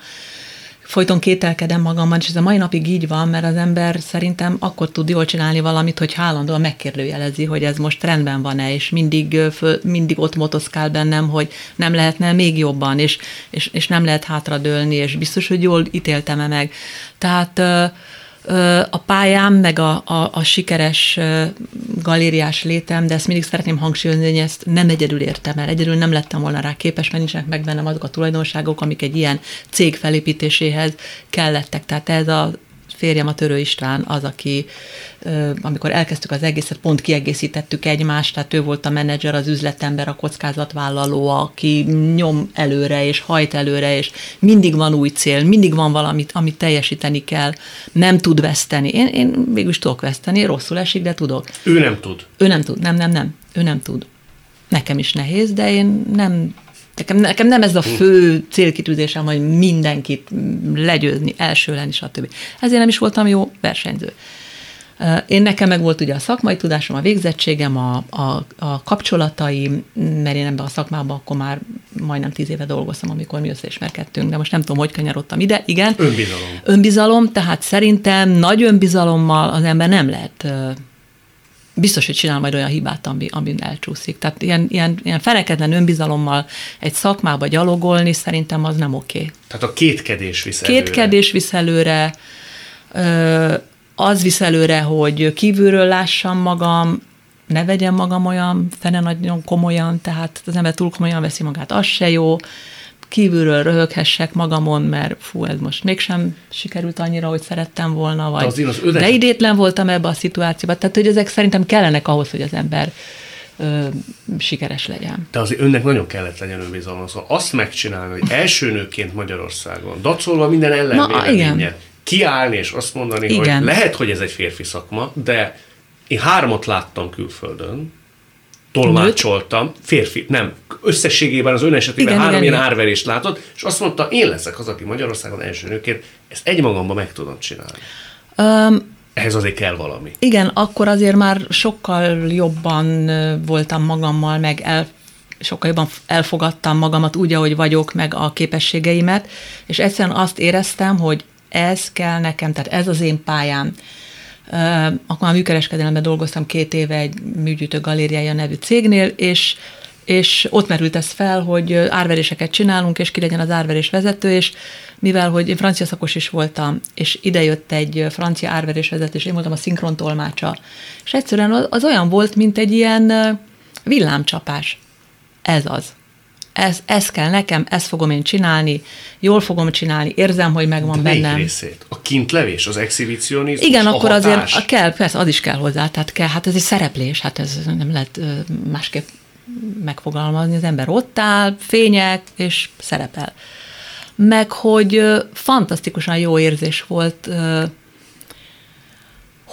folyton kételkedem magamban, és ez a mai napig így van, mert az ember szerintem akkor tud jól csinálni valamit, hogy állandóan megkérdőjelezi, hogy ez most rendben van-e, és mindig, föl, mindig ott motoszkál bennem, hogy nem lehetne még jobban, és, és, és nem lehet hátradőlni, és biztos, hogy jól ítéltem-e meg. Tehát a pályám, meg a, a, a sikeres galériás létem, de ezt mindig szeretném hangsúlyozni, hogy ezt nem egyedül értem el. Egyedül nem lettem volna rá képes, mert nincsenek meg bennem azok a tulajdonságok, amik egy ilyen cég felépítéséhez kellettek. Tehát ez a férjem, a Törő István az, aki, amikor elkezdtük az egészet, pont kiegészítettük egymást, tehát ő volt a menedzser, az üzletember, a kockázatvállaló, aki nyom előre és hajt előre, és mindig van új cél, mindig van valamit, amit teljesíteni kell, nem tud veszteni. Én, én végülis tudok veszteni, rosszul esik, de tudok. Ő nem tud. Ő nem tud, nem, nem, nem, ő nem tud. Nekem is nehéz, de én nem, nekem, nekem nem ez a fő célkitűzésem, hogy mindenkit legyőzni, első lenni, stb. Ezért nem is voltam jó versenyző. Én nekem meg volt ugye a szakmai tudásom, a végzettségem, a, a, a kapcsolataim, mert én ebben a szakmában akkor már majdnem tíz éve dolgoztam, amikor mi összeismerkedtünk, de most nem tudom, hogy kanyarodtam ide. Igen. Önbizalom. Önbizalom, tehát szerintem nagy önbizalommal az ember nem lehet biztos, hogy csinál majd olyan hibát, ami, amin elcsúszik. Tehát ilyen, ilyen, ilyen feneketlen önbizalommal egy szakmába gyalogolni szerintem az nem oké. Okay. Tehát a kétkedés visz előre. Kétkedés visz előre, az visz előre, hogy kívülről lássam magam, ne vegyem magam olyan fene nagyon komolyan, tehát az ember túl komolyan veszi magát, az se jó, kívülről röhöghessek magamon, mert fú, ez most mégsem sikerült annyira, hogy szerettem volna, vagy azért az ödes- de idétlen voltam ebbe a szituációba. Tehát, hogy ezek szerintem kellenek ahhoz, hogy az ember ö, sikeres legyen. De azért önnek nagyon kellett legyen önbizalom. Szóval azt megcsinálni, hogy első nőként Magyarországon, dacolva minden Na, ellenvéleménye, igen. kiállni és azt mondani, Igen. hogy lehet, hogy ez egy férfi szakma, de én hármat láttam külföldön, tolmácsoltam, férfi, nem, összességében az ön esetében Igen, három igen, ilyen árverést látott, és azt mondta, én leszek az, aki Magyarországon első nőként, ezt egymagamban meg tudom csinálni. Um, Ehhez azért kell valami. Igen, akkor azért már sokkal jobban voltam magammal, meg el, sokkal jobban elfogadtam magamat úgy, ahogy vagyok, meg a képességeimet, és egyszerűen azt éreztem, hogy ez kell nekem, tehát ez az én pályám. Akkor már műkereskedelemben dolgoztam két éve egy műgyűjtő galériája nevű cégnél, és és ott merült ez fel, hogy árveréseket csinálunk, és ki legyen az árverés vezető, és mivel, hogy én francia szakos is voltam, és idejött egy francia árverés vezető, és én voltam a szinkron tolmácsa, és egyszerűen az- olyan volt, mint egy ilyen villámcsapás. Ez az. Ez, ez kell nekem, ezt fogom én csinálni, jól fogom csinálni, érzem, hogy megvan De bennem. részét? A kintlevés, az exhibicionizmus, Igen, akkor hatás? azért a kell, persze, az is kell hozzá, tehát kell, hát ez egy szereplés, hát ez nem lehet másképp megfogalmazni, az ember ott áll, fények, és szerepel. Meg, hogy fantasztikusan jó érzés volt,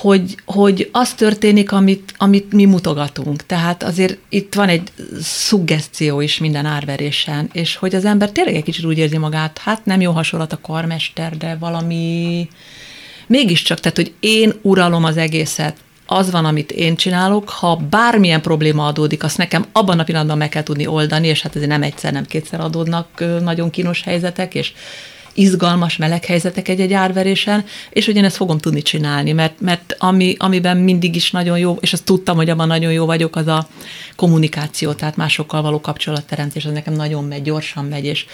hogy, hogy az történik, amit, amit mi mutogatunk. Tehát azért itt van egy szuggeszció is minden árverésen, és hogy az ember tényleg egy kicsit úgy érzi magát, hát nem jó hasonlat a karmester, de valami mégiscsak, tehát, hogy én uralom az egészet, az van, amit én csinálok, ha bármilyen probléma adódik, azt nekem abban a pillanatban meg kell tudni oldani, és hát ezért nem egyszer, nem kétszer adódnak nagyon kínos helyzetek, és izgalmas, meleg helyzetek egy-egy árverésen, és hogy én ezt fogom tudni csinálni, mert, mert ami, amiben mindig is nagyon jó, és azt tudtam, hogy abban nagyon jó vagyok, az a kommunikáció, tehát másokkal való kapcsolatteremtés, az nekem nagyon megy, gyorsan megy, és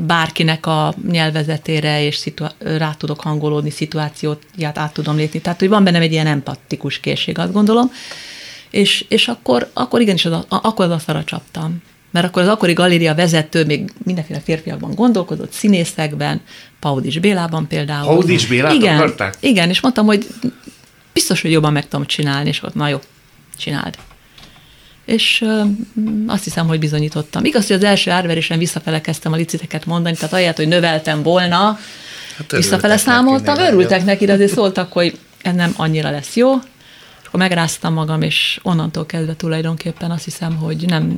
bárkinek a nyelvezetére és szitua- rá tudok hangolódni, szituációját át tudom lépni. Tehát, hogy van bennem egy ilyen empatikus készség, azt gondolom, és, és akkor, akkor igenis az, akkor az asztalra csaptam. Mert akkor az akkori galéria vezető még mindenféle férfiakban gondolkodott, színészekben, Paudis Bélában például. Paudis Bélát igen, akarták? Igen, és mondtam, hogy biztos, hogy jobban meg tudom csinálni, és ott, na jó, csináld. És ö, azt hiszem, hogy bizonyítottam. Igaz, hogy az első árverésen visszafele kezdtem a liciteket mondani, tehát ahelyett, hogy növeltem volna, Hát visszafele számoltam, neki, örültek neki, de azért szóltak, hogy ez nem annyira lesz jó. Akkor megráztam magam, és onnantól kezdve tulajdonképpen azt hiszem, hogy nem,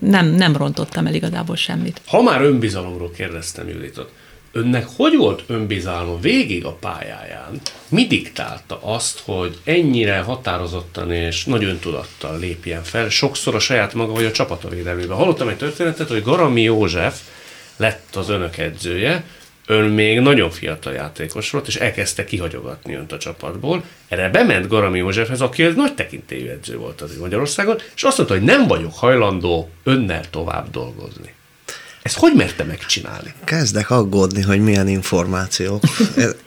nem, nem rontottam el igazából semmit. Ha már önbizalomról kérdeztem Juditot, önnek hogy volt önbizalma végig a pályáján? Mi diktálta azt, hogy ennyire határozottan és nagy öntudattal lépjen fel, sokszor a saját maga vagy a csapata védelmében? Hallottam egy történetet, hogy Garami József lett az önök edzője, ön még nagyon fiatal játékos volt, és elkezdte kihagyogatni önt a csapatból. Erre bement Garami Józsefhez, aki egy nagy tekintélyű edző volt az Magyarországon, és azt mondta, hogy nem vagyok hajlandó önnel tovább dolgozni. Ezt hogy merte megcsinálni? Kezdek aggódni, hogy milyen információk.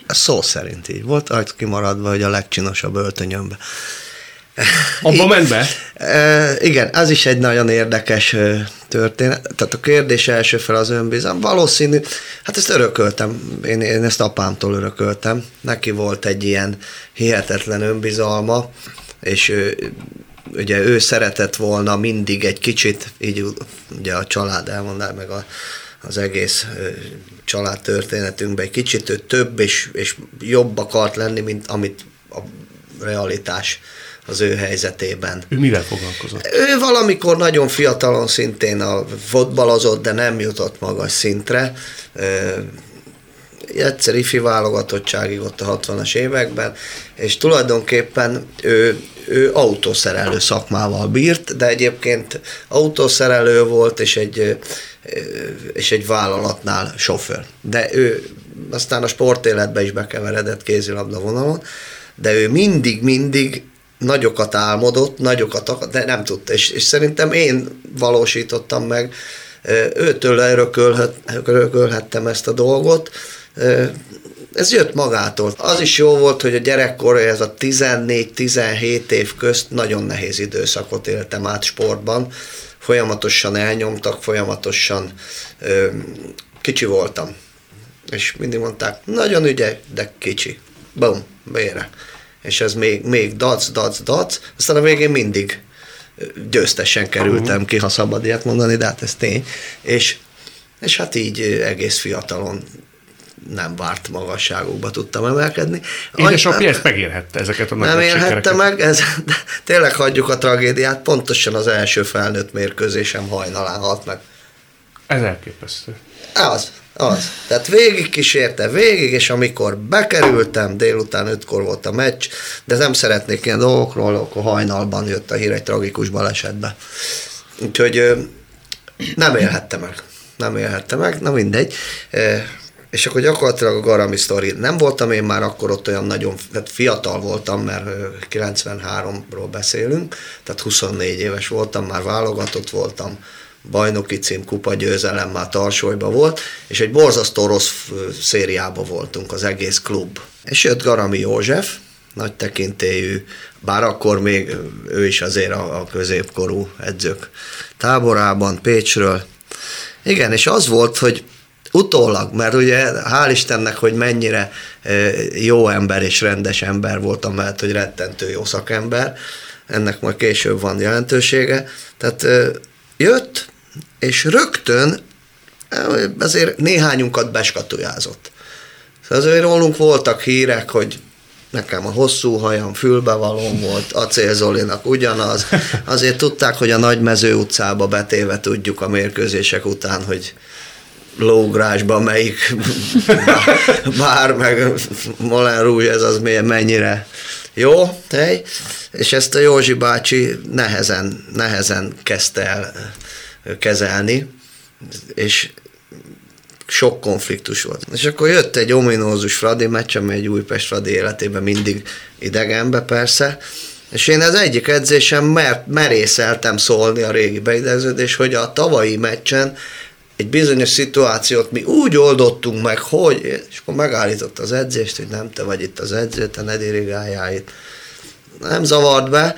Ez szó szerint így volt, rajt kimaradva, hogy a legcsinosabb öltönyömbe. Abba ment be? Igen, ez is egy nagyon érdekes történet. Tehát a kérdés első fel az önbizalom. Valószínű, hát ezt örököltem, én, én ezt apámtól örököltem. Neki volt egy ilyen hihetetlen önbizalma, és ő, ugye ő szeretett volna mindig egy kicsit, így ugye a család elmondá, meg a, az egész család történetünkben egy kicsit ő több és, és jobb akart lenni, mint amit a realitás az ő helyzetében. Ő mivel foglalkozott? Ő valamikor nagyon fiatalon szintén a fotbalozott, de nem jutott magas szintre. Egyszer ifi válogatottságig ott a 60-as években, és tulajdonképpen ő, ő autószerelő szakmával bírt, de egyébként autószerelő volt, és egy, és egy vállalatnál sofőr. De ő aztán a sportéletbe is bekeveredett kézilabda vonalon, de ő mindig-mindig nagyokat álmodott, nagyokat de nem tudta. És, és szerintem én valósítottam meg, őtől örökölhet, örökölhettem ezt a dolgot. Ez jött magától. Az is jó volt, hogy a gyerekkor, ez a 14-17 év közt nagyon nehéz időszakot éltem át sportban. Folyamatosan elnyomtak, folyamatosan kicsi voltam. És mindig mondták, nagyon ügyes, de kicsi. Bum, vére és ez még, még dac, dac, dac, aztán a végén mindig győztesen kerültem ki, ha szabad ilyet mondani, de hát ez tény. És, és hát így egész fiatalon nem várt magasságokba tudtam emelkedni. Édesapja ezt megérhette, ezeket a Nem nagy élhette sikereket. meg, ez, de tényleg hagyjuk a tragédiát, pontosan az első felnőtt mérkőzésem hajnalán halt meg. Ez elképesztő. Az, az. Tehát végig kísérte, végig, és amikor bekerültem, délután ötkor volt a meccs, de nem szeretnék ilyen dolgokról, akkor hajnalban jött a hír egy tragikus balesetbe. Úgyhogy nem élhette meg. Nem élhette meg, na mindegy. És akkor gyakorlatilag a Garami sztori. Nem voltam én már akkor ott olyan nagyon, tehát fiatal voltam, mert ö, 93-ról beszélünk, tehát 24 éves voltam, már válogatott voltam, bajnoki cím, kupa győzelem már tarsolyba volt, és egy borzasztó rossz szériába voltunk az egész klub. És jött Garami József, nagy tekintélyű, bár akkor még ő is azért a, a középkorú edzők táborában, Pécsről. Igen, és az volt, hogy utólag, mert ugye hál' Istennek, hogy mennyire ö, jó ember és rendes ember voltam, mert hogy rettentő jó szakember, ennek majd később van jelentősége. Tehát ö, jött, és rögtön ö, azért néhányunkat beskatujázott. Szóval azért rólunk voltak hírek, hogy nekem a hosszú hajam, fülbevalóm volt, Acél Zolinak ugyanaz. Azért tudták, hogy a Nagymező utcába betéve tudjuk a mérkőzések után, hogy lógrásban melyik bár meg Molen Rouge, ez az mennyire jó hely, és ezt a Józsi bácsi nehezen, nehezen kezdte el kezelni, és sok konfliktus volt. És akkor jött egy ominózus Fradi meccs, ami egy Újpest Fradi életében mindig idegenbe persze, és én az egyik edzésem mert, merészeltem szólni a régi beideződés, hogy a tavalyi meccsen egy bizonyos szituációt mi úgy oldottunk meg, hogy, és akkor megállított az edzést, hogy nem te vagy itt az edző, te ne dirigáljál itt. Nem zavart be,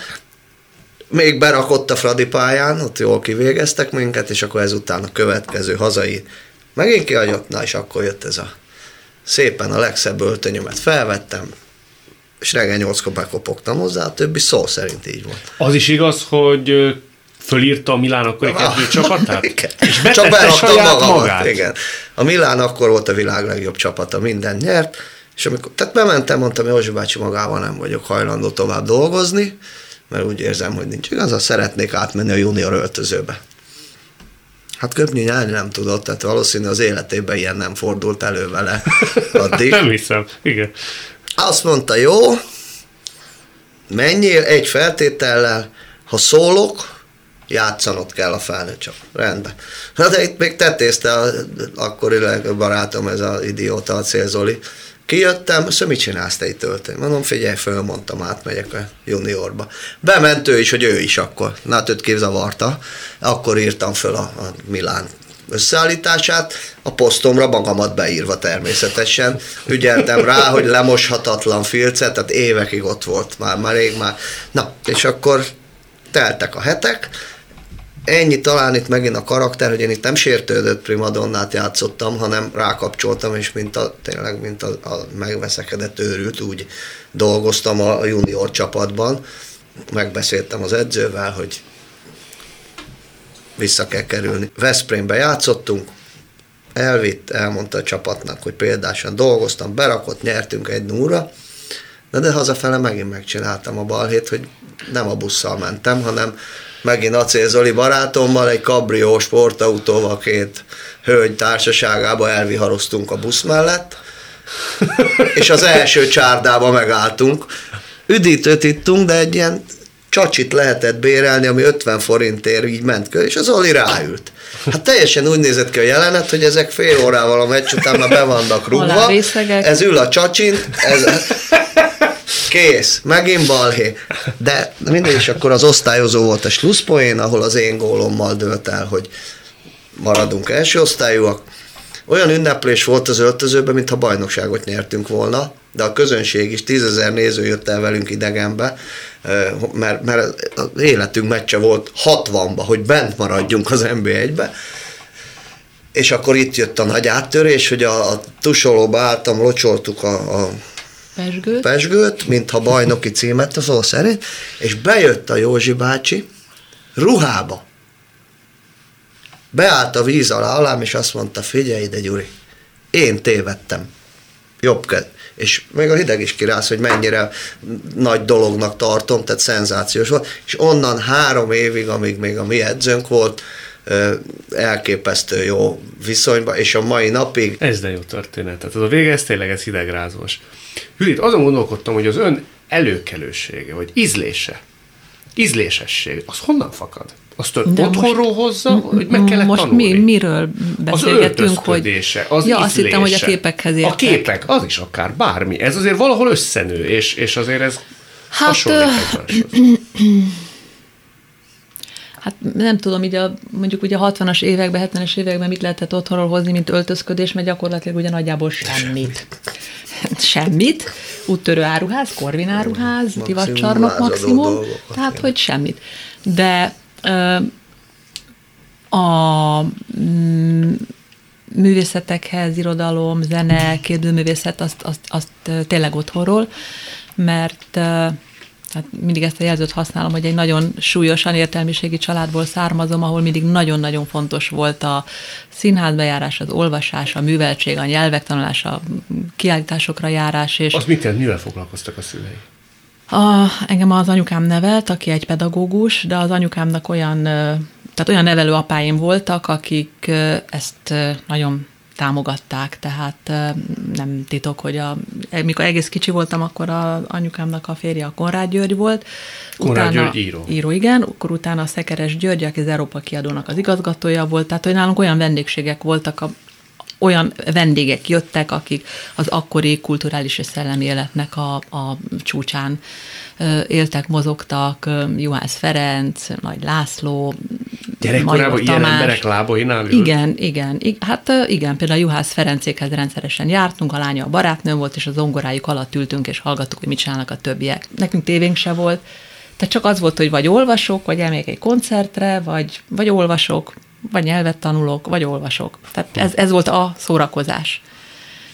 még berakott a Fradi pályán, ott jól kivégeztek minket, és akkor ezután a következő hazai megint kihagyott, na és akkor jött ez a szépen a legszebb öltönyömet felvettem, és reggel nyolckor bekopogtam hozzá, a többi szó szerint így volt. Az is igaz, hogy Fölírta a Milán akkori kezdő csapatát? Igen. És Csak beraktam magamat, magát? Igen. A Milán akkor volt a világ legjobb csapata, minden nyert, és amikor, tehát bementem, mondtam, Józsi bácsi magával nem vagyok hajlandó tovább dolgozni, mert úgy érzem, hogy nincs igaz, szeretnék átmenni a junior öltözőbe. Hát köpni nyelni nem tudott, tehát valószínű az életében ilyen nem fordult elő vele addig. Nem hiszem, igen. Azt mondta, jó, menjél egy feltétellel, ha szólok, játszanod kell a felnőtt csak. Rendben. Na de itt még tetézte a, akkori barátom, ez az idióta, a Célzoli. Kijöttem, szóval mit csinálsz te itt tölteni? Mondom, figyelj, fölmondtam, átmegyek a juniorba. Bement ő is, hogy ő is akkor. Na, hát őt képzavarta. Akkor írtam föl a, a Milán összeállítását, a posztomra magamat beírva természetesen. Ügyeltem rá, hogy lemoshatatlan filcet, tehát évekig ott volt már, már rég már. Na, és akkor teltek a hetek, ennyi talán itt megint a karakter, hogy én itt nem sértődött primadonnát játszottam, hanem rákapcsoltam, és mint a, tényleg, mint a, a megveszekedett őrült, úgy dolgoztam a junior csapatban. Megbeszéltem az edzővel, hogy vissza kell kerülni. Veszprémbe játszottunk, elvitt, elmondta a csapatnak, hogy példásan dolgoztam, berakott, nyertünk egy núra, de, de hazafele megint megcsináltam a balhét, hogy nem a busszal mentem, hanem megint Acél Zoli barátommal egy kabrió sportautóval két hölgy társaságába elviharoztunk a busz mellett, és az első csárdába megálltunk. Üdítőt ittunk, de egy ilyen csacsit lehetett bérelni, ami 50 forintért így ment kö, és az Oli ráült. Hát teljesen úgy nézett ki a jelenet, hogy ezek fél órával a meccs után már be vannak rúgva. Ez ül a csacsint, ez kész, megint balhé. De mindegy, és akkor az osztályozó volt a slusszpoén, ahol az én gólommal dölt el, hogy maradunk első osztályúak. Olyan ünneplés volt az öltözőben, mintha bajnokságot nyertünk volna, de a közönség is, tízezer néző jött el velünk idegenbe, mert, mert az életünk meccse volt 60-ba, hogy bent maradjunk az NB1-be, és akkor itt jött a nagy áttörés, hogy a, a tusolóba álltam, locsoltuk a, a Pesgőt. pesgőt, mintha bajnoki címet, a szó szerint, és bejött a Józsi bácsi ruhába. Beállt a víz alá alám, és azt mondta, figyelj ide, Gyuri, én tévedtem. Jobb ked. És még a hideg is kirász, hogy mennyire nagy dolognak tartom, tehát szenzációs volt. És onnan három évig, amíg még a mi edzőnk volt, elképesztő jó viszonyban, és a mai napig Ez de jó történet. Tehát az a vége, ez tényleg ez hidegrázós. Judit, azon gondolkodtam, hogy az ön előkelősége, vagy ízlése, ízlésesség, az honnan fakad? Azt ön De otthonról most- hozza, hogy meg kellett Most tanulni? mi, miről az beszélgetünk, hogy... öltözködése, az ja, azt hittem, hogy a ízlése. képekhez A értek. képek, az is akár, bármi. Ez azért valahol összenő, és, és azért ez Hát, hasonlít ö, egymáshoz. Hát nem tudom, így a, mondjuk ugye a 60-as években, 70-es években mit lehetett otthonról hozni, mint öltözködés, mert gyakorlatilag ugye nagyjából semmit. Semmit. Úttörő áruház, korvin áruház, Maximum divatcsarnok maximum. dolgokat, Tehát, igen. hogy semmit. De ö, a mm, művészetekhez, irodalom, zene, kérdőművészet, azt, azt, azt tényleg otthonról, mert hát mindig ezt a jelzőt használom, hogy egy nagyon súlyosan értelmiségi családból származom, ahol mindig nagyon-nagyon fontos volt a színházbejárás, az olvasás, a műveltség, a nyelvek tanulása, a kiállításokra járás, és Az mit jelent, mivel foglalkoztak a szülei? a, engem az anyukám nevelt, aki egy pedagógus, de az anyukámnak olyan, tehát olyan nevelő apáim voltak, akik ezt nagyon támogatták, tehát nem titok, hogy a, mikor egész kicsi voltam, akkor az anyukámnak a férje a Konrád György volt. Konrád György író. Író, igen. Akkor utána a Szekeres György, aki az Európa kiadónak az igazgatója volt, tehát hogy nálunk olyan vendégségek voltak, a, olyan vendégek jöttek, akik az akkori kulturális és szellemi életnek a, a csúcsán éltek, mozogtak, Juhász Ferenc, Nagy László, Gyerekkorában ilyen Tamás. emberek lábainál? Igen, igen. Hát igen, például Juhász Ferencékhez rendszeresen jártunk, a lánya a barátnőm volt, és a zongorájuk alatt ültünk, és hallgattuk, hogy mit csinálnak a többiek. Nekünk tévénk se volt, tehát csak az volt, hogy vagy olvasok, vagy elmegyek egy koncertre, vagy, vagy olvasok, vagy nyelvet tanulok, vagy olvasok. Tehát ez, ez volt a szórakozás.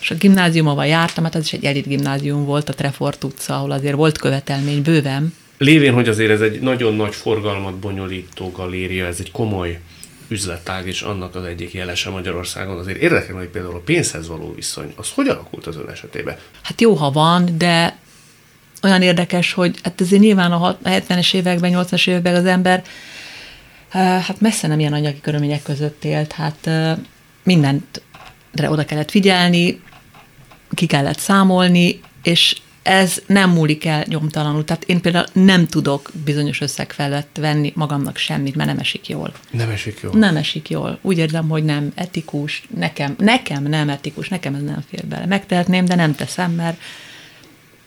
És a gimnáziumban jártam, hát az is egy elit gimnázium volt, a Trefort utca, ahol azért volt követelmény bőven, lévén, hogy azért ez egy nagyon nagy forgalmat bonyolító galéria, ez egy komoly üzletág, és annak az egyik jelese Magyarországon. Azért érdekel, hogy például a pénzhez való viszony, az hogy alakult az ön esetében? Hát jó, ha van, de olyan érdekes, hogy hát azért nyilván a 70-es években, 80-as években az ember hát messze nem ilyen anyagi körülmények között élt, hát mindentre oda kellett figyelni, ki kellett számolni, és ez nem múlik el nyomtalanul. Tehát én például nem tudok bizonyos összeg felett venni magamnak semmit, mert nem esik jól. Nem esik jól? Nem esik jól. Úgy érzem, hogy nem etikus. Nekem, nekem nem etikus, nekem ez nem fér bele. Megtehetném, de nem teszem, mert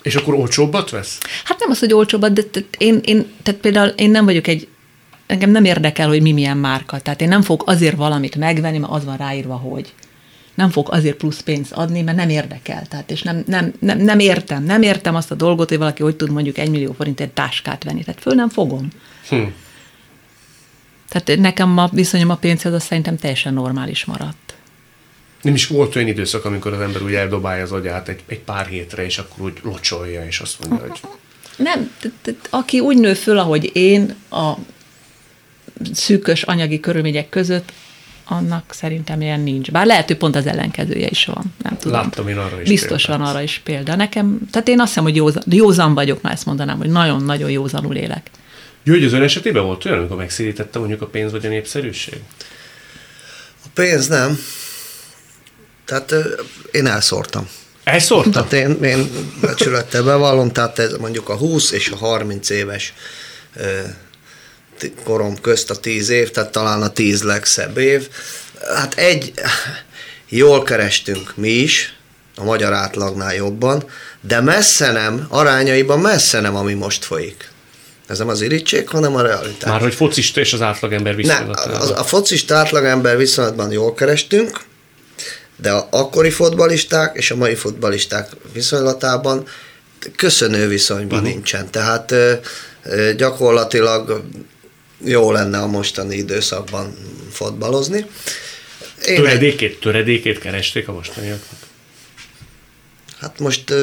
és akkor olcsóbbat vesz? Hát nem az, hogy olcsóbbat, de én, én, tehát például én nem vagyok egy, engem nem érdekel, hogy mi milyen márka. Tehát én nem fog azért valamit megvenni, mert az van ráírva, hogy nem fog azért plusz pénzt adni, mert nem érdekel. Tehát, és nem, nem, nem, nem értem, nem értem azt a dolgot, hogy valaki hogy tud mondjuk egy millió forintért táskát venni. Tehát föl nem fogom. Hm. Tehát nekem a viszonyom a pénzhez az szerintem teljesen normális maradt. Nem is volt olyan időszak, amikor az ember úgy eldobálja az agyát egy, egy pár hétre, és akkor úgy locsolja, és azt mondja, hogy... Nem, aki úgy nő föl, ahogy én, a szűkös anyagi körülmények között, annak szerintem ilyen nincs. Bár lehet, hogy pont az ellenkezője is van. Nem tudom. Láttam én arra is Biztos példát. van arra is példa. Nekem, tehát én azt hiszem, hogy józan, józan vagyok, már ezt mondanám, hogy nagyon-nagyon józanul élek. György, az ön esetében volt olyan, amikor megszérítette mondjuk a pénz vagy a népszerűség? A pénz nem. Tehát én elszórtam. Elszórtam? Tehát én, én becsülettel bevallom, tehát ez mondjuk a 20 és a 30 éves korom közt a tíz év, tehát talán a tíz legszebb év. Hát egy, jól kerestünk mi is, a magyar átlagnál jobban, de messze nem, arányaiban messze nem, ami most folyik. Ez nem az irítség, hanem a realitás. Már hogy focista és az átlagember viszonylatban. Ne, a, a focista átlagember viszonylatban jól kerestünk, de a akkori fotbalisták és a mai fotbalisták viszonylatában köszönő viszonyban uh-huh. nincsen. Tehát ö, ö, gyakorlatilag jó lenne a mostani időszakban fotbalozni. Én töredékét, egy... töredékét keresték a mostaniaknak? Hát most,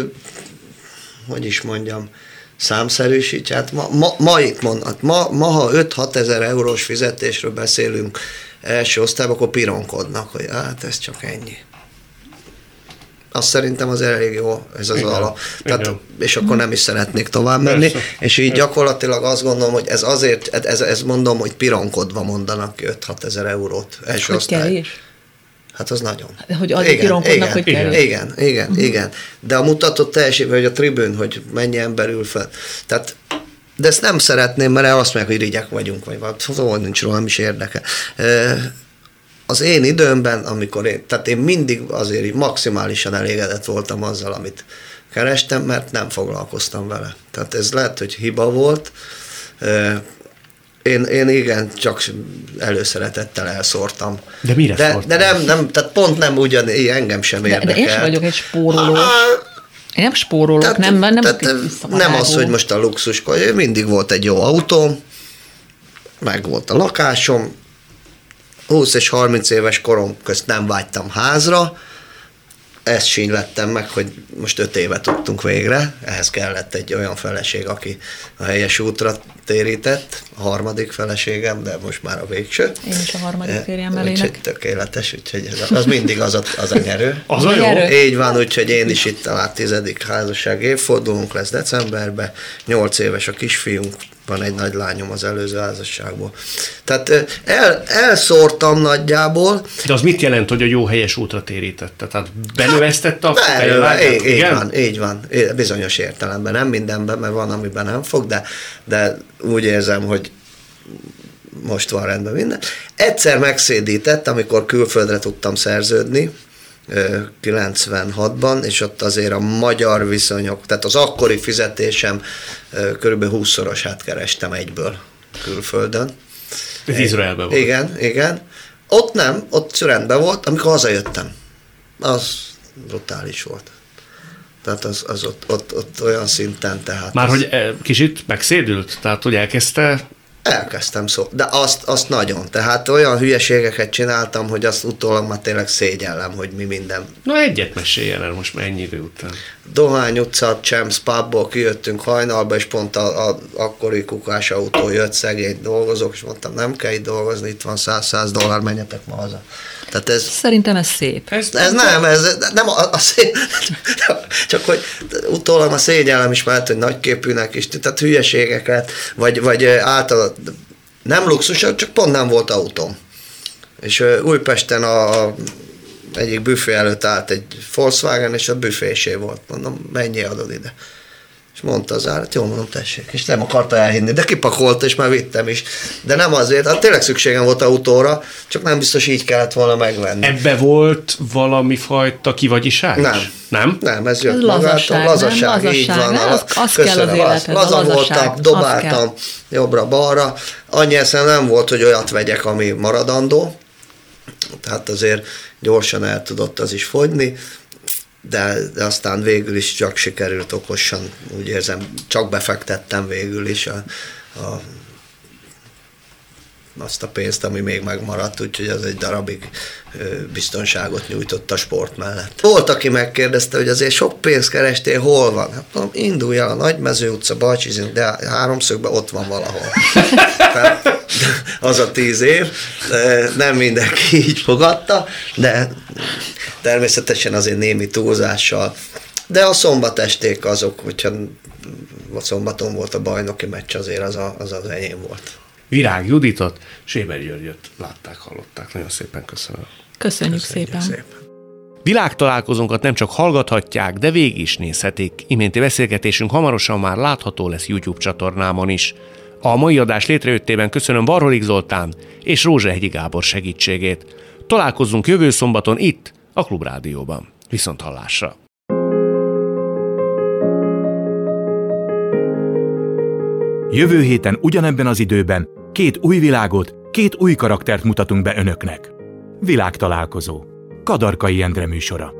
hogy is mondjam, számszerűsítj, hát ma, ma, ma itt mond, hát ma, ma, ha 5-6 ezer eurós fizetésről beszélünk első osztályban, akkor pironkodnak, hogy hát ez csak ennyi azt szerintem az elég jó, ez az Igen. alap. Tehát, Igen. és akkor nem is szeretnék tovább menni, Persze. és így gyakorlatilag azt gondolom, hogy ez azért, ez, ez mondom, hogy pironkodva mondanak 5-6 ezer eurót első hogy osztály. Kevés? Hát az nagyon. Hogy azért igen, igen, hogy kevés. Igen, igen, uh-huh. igen. De a mutatott teljesítmény, hogy a tribün, hogy mennyi ember ül fel. Tehát de ezt nem szeretném, mert azt mondják, hogy rigyek vagyunk, vagy valami, szóval nincs róla, nem is érdekel az én időmben, amikor én, tehát én mindig azért maximálisan elégedett voltam azzal, amit kerestem, mert nem foglalkoztam vele. Tehát ez lehet, hogy hiba volt. Én, én igen, csak előszeretettel elszórtam. De mire de, de nem, nem, tehát pont nem ugyan, engem sem érdekel. De, de én sem vagyok egy spóroló. Én nem spórolok, tehát, nem, nem, tehát nem az, hogy most a luxus, mindig volt egy jó autóm, meg volt a lakásom, 20 és 30 éves korom közt nem vágytam házra, ezt sínylettem meg, hogy most öt éve tudtunk végre, ehhez kellett egy olyan feleség, aki a helyes útra térített, a harmadik feleségem, de most már a végső. Én is a harmadik eh, férjemmel Úgyhogy tökéletes, úgyhogy ez, az mindig az a, az a nyerő. Az a jó. Így van, úgyhogy én is itt a tizedik házasság évfordulunk lesz decemberben, nyolc éves a kisfiunk, van egy nagy lányom az előző házasságból. Tehát el, elszórtam nagyjából. De az mit jelent, hogy a jó helyes útra térítette? Tehát benövesztette a Belőle, így, így van, így van. Bizonyos értelemben, nem mindenben, mert van, amiben nem fog, de, de úgy érzem, hogy most van rendben minden. Egyszer megszédített, amikor külföldre tudtam szerződni, 96-ban, és ott azért a magyar viszonyok, tehát az akkori fizetésem kb. 20-szorosát kerestem egyből külföldön. Ez Izraelben volt. Igen, igen. Ott nem, ott rendben volt, amikor hazajöttem. Az brutális volt. Tehát az, az ott, ott, ott olyan szinten, tehát... Már az... hogy kicsit megszédült? Tehát, hogy elkezdte Elkezdtem szó, de azt, azt nagyon. Tehát olyan hülyeségeket csináltam, hogy azt utólag már tényleg szégyellem, hogy mi minden. Na egyet meséljen el most mennyi idő után. Dohány utca, Champs pubból kijöttünk hajnalba, és pont a, a akkori kukás autó jött szegény dolgozók, és mondtam, nem kell itt dolgozni, itt van 100-100 dollár, menjetek ma haza. Tehát ez, Szerintem ez szép. Ez, ez nem, ez nem a, a szép, csak hogy utólag a szégyellem is mellett, hogy nagyképűnek is, tehát hülyeségeket, vagy, vagy által nem luxus, csak pont nem volt autóm. És Újpesten a egyik büfé előtt állt egy Volkswagen, és a büfésé volt. Mondom, mennyi adod ide? És mondta az állat, jó, mondom, tessék. És nem akarta elhinni, de kipakolta, és már vittem is. De nem azért, hát tényleg szükségem volt autóra, csak nem biztos így kellett volna megvenni. Ebbe volt valami fajta kivagyiság? Nem. Nem? Nem, ez jött ez magától. Lazaság, lazaság, így van. Nem? Az, az köszönöm, kell az életed, laza voltam, dobáltam jobbra-balra. Annyi eszem nem volt, hogy olyat vegyek, ami maradandó. Tehát azért gyorsan el tudott az is fogyni de, de aztán végül is csak sikerült okosan, úgy érzem, csak befektettem végül is a, a azt a pénzt, ami még megmaradt, úgyhogy az egy darabig biztonságot nyújtott a sport mellett. Volt, aki megkérdezte, hogy azért sok pénzt kerestél, hol van? Hát mondom, indulj el a Nagymező utca, Balcsizin, de háromszögben ott van valahol. Tehát az a tíz év, nem mindenki így fogadta, de természetesen azért némi túlzással. De a szombatesték azok, hogyha a szombaton volt a bajnoki meccs, azért az a, az, az enyém volt. Virág Juditot, Séber Györgyöt látták, hallották. Nagyon szépen köszönöm. Köszönjük, Köszönjük szépen. szépen. Világtalálkozónkat nem csak hallgathatják, de végig is nézhetik. Iménti beszélgetésünk hamarosan már látható lesz YouTube csatornámon is. A mai adás létrejöttében köszönöm Varholik Zoltán és Rózsehegyi Gábor segítségét. Találkozzunk jövő szombaton itt, a Klubrádióban. Viszont hallásra! Jövő héten ugyanebben az időben két új világot, két új karaktert mutatunk be önöknek. Világtalálkozó. Kadarkai Endre műsora.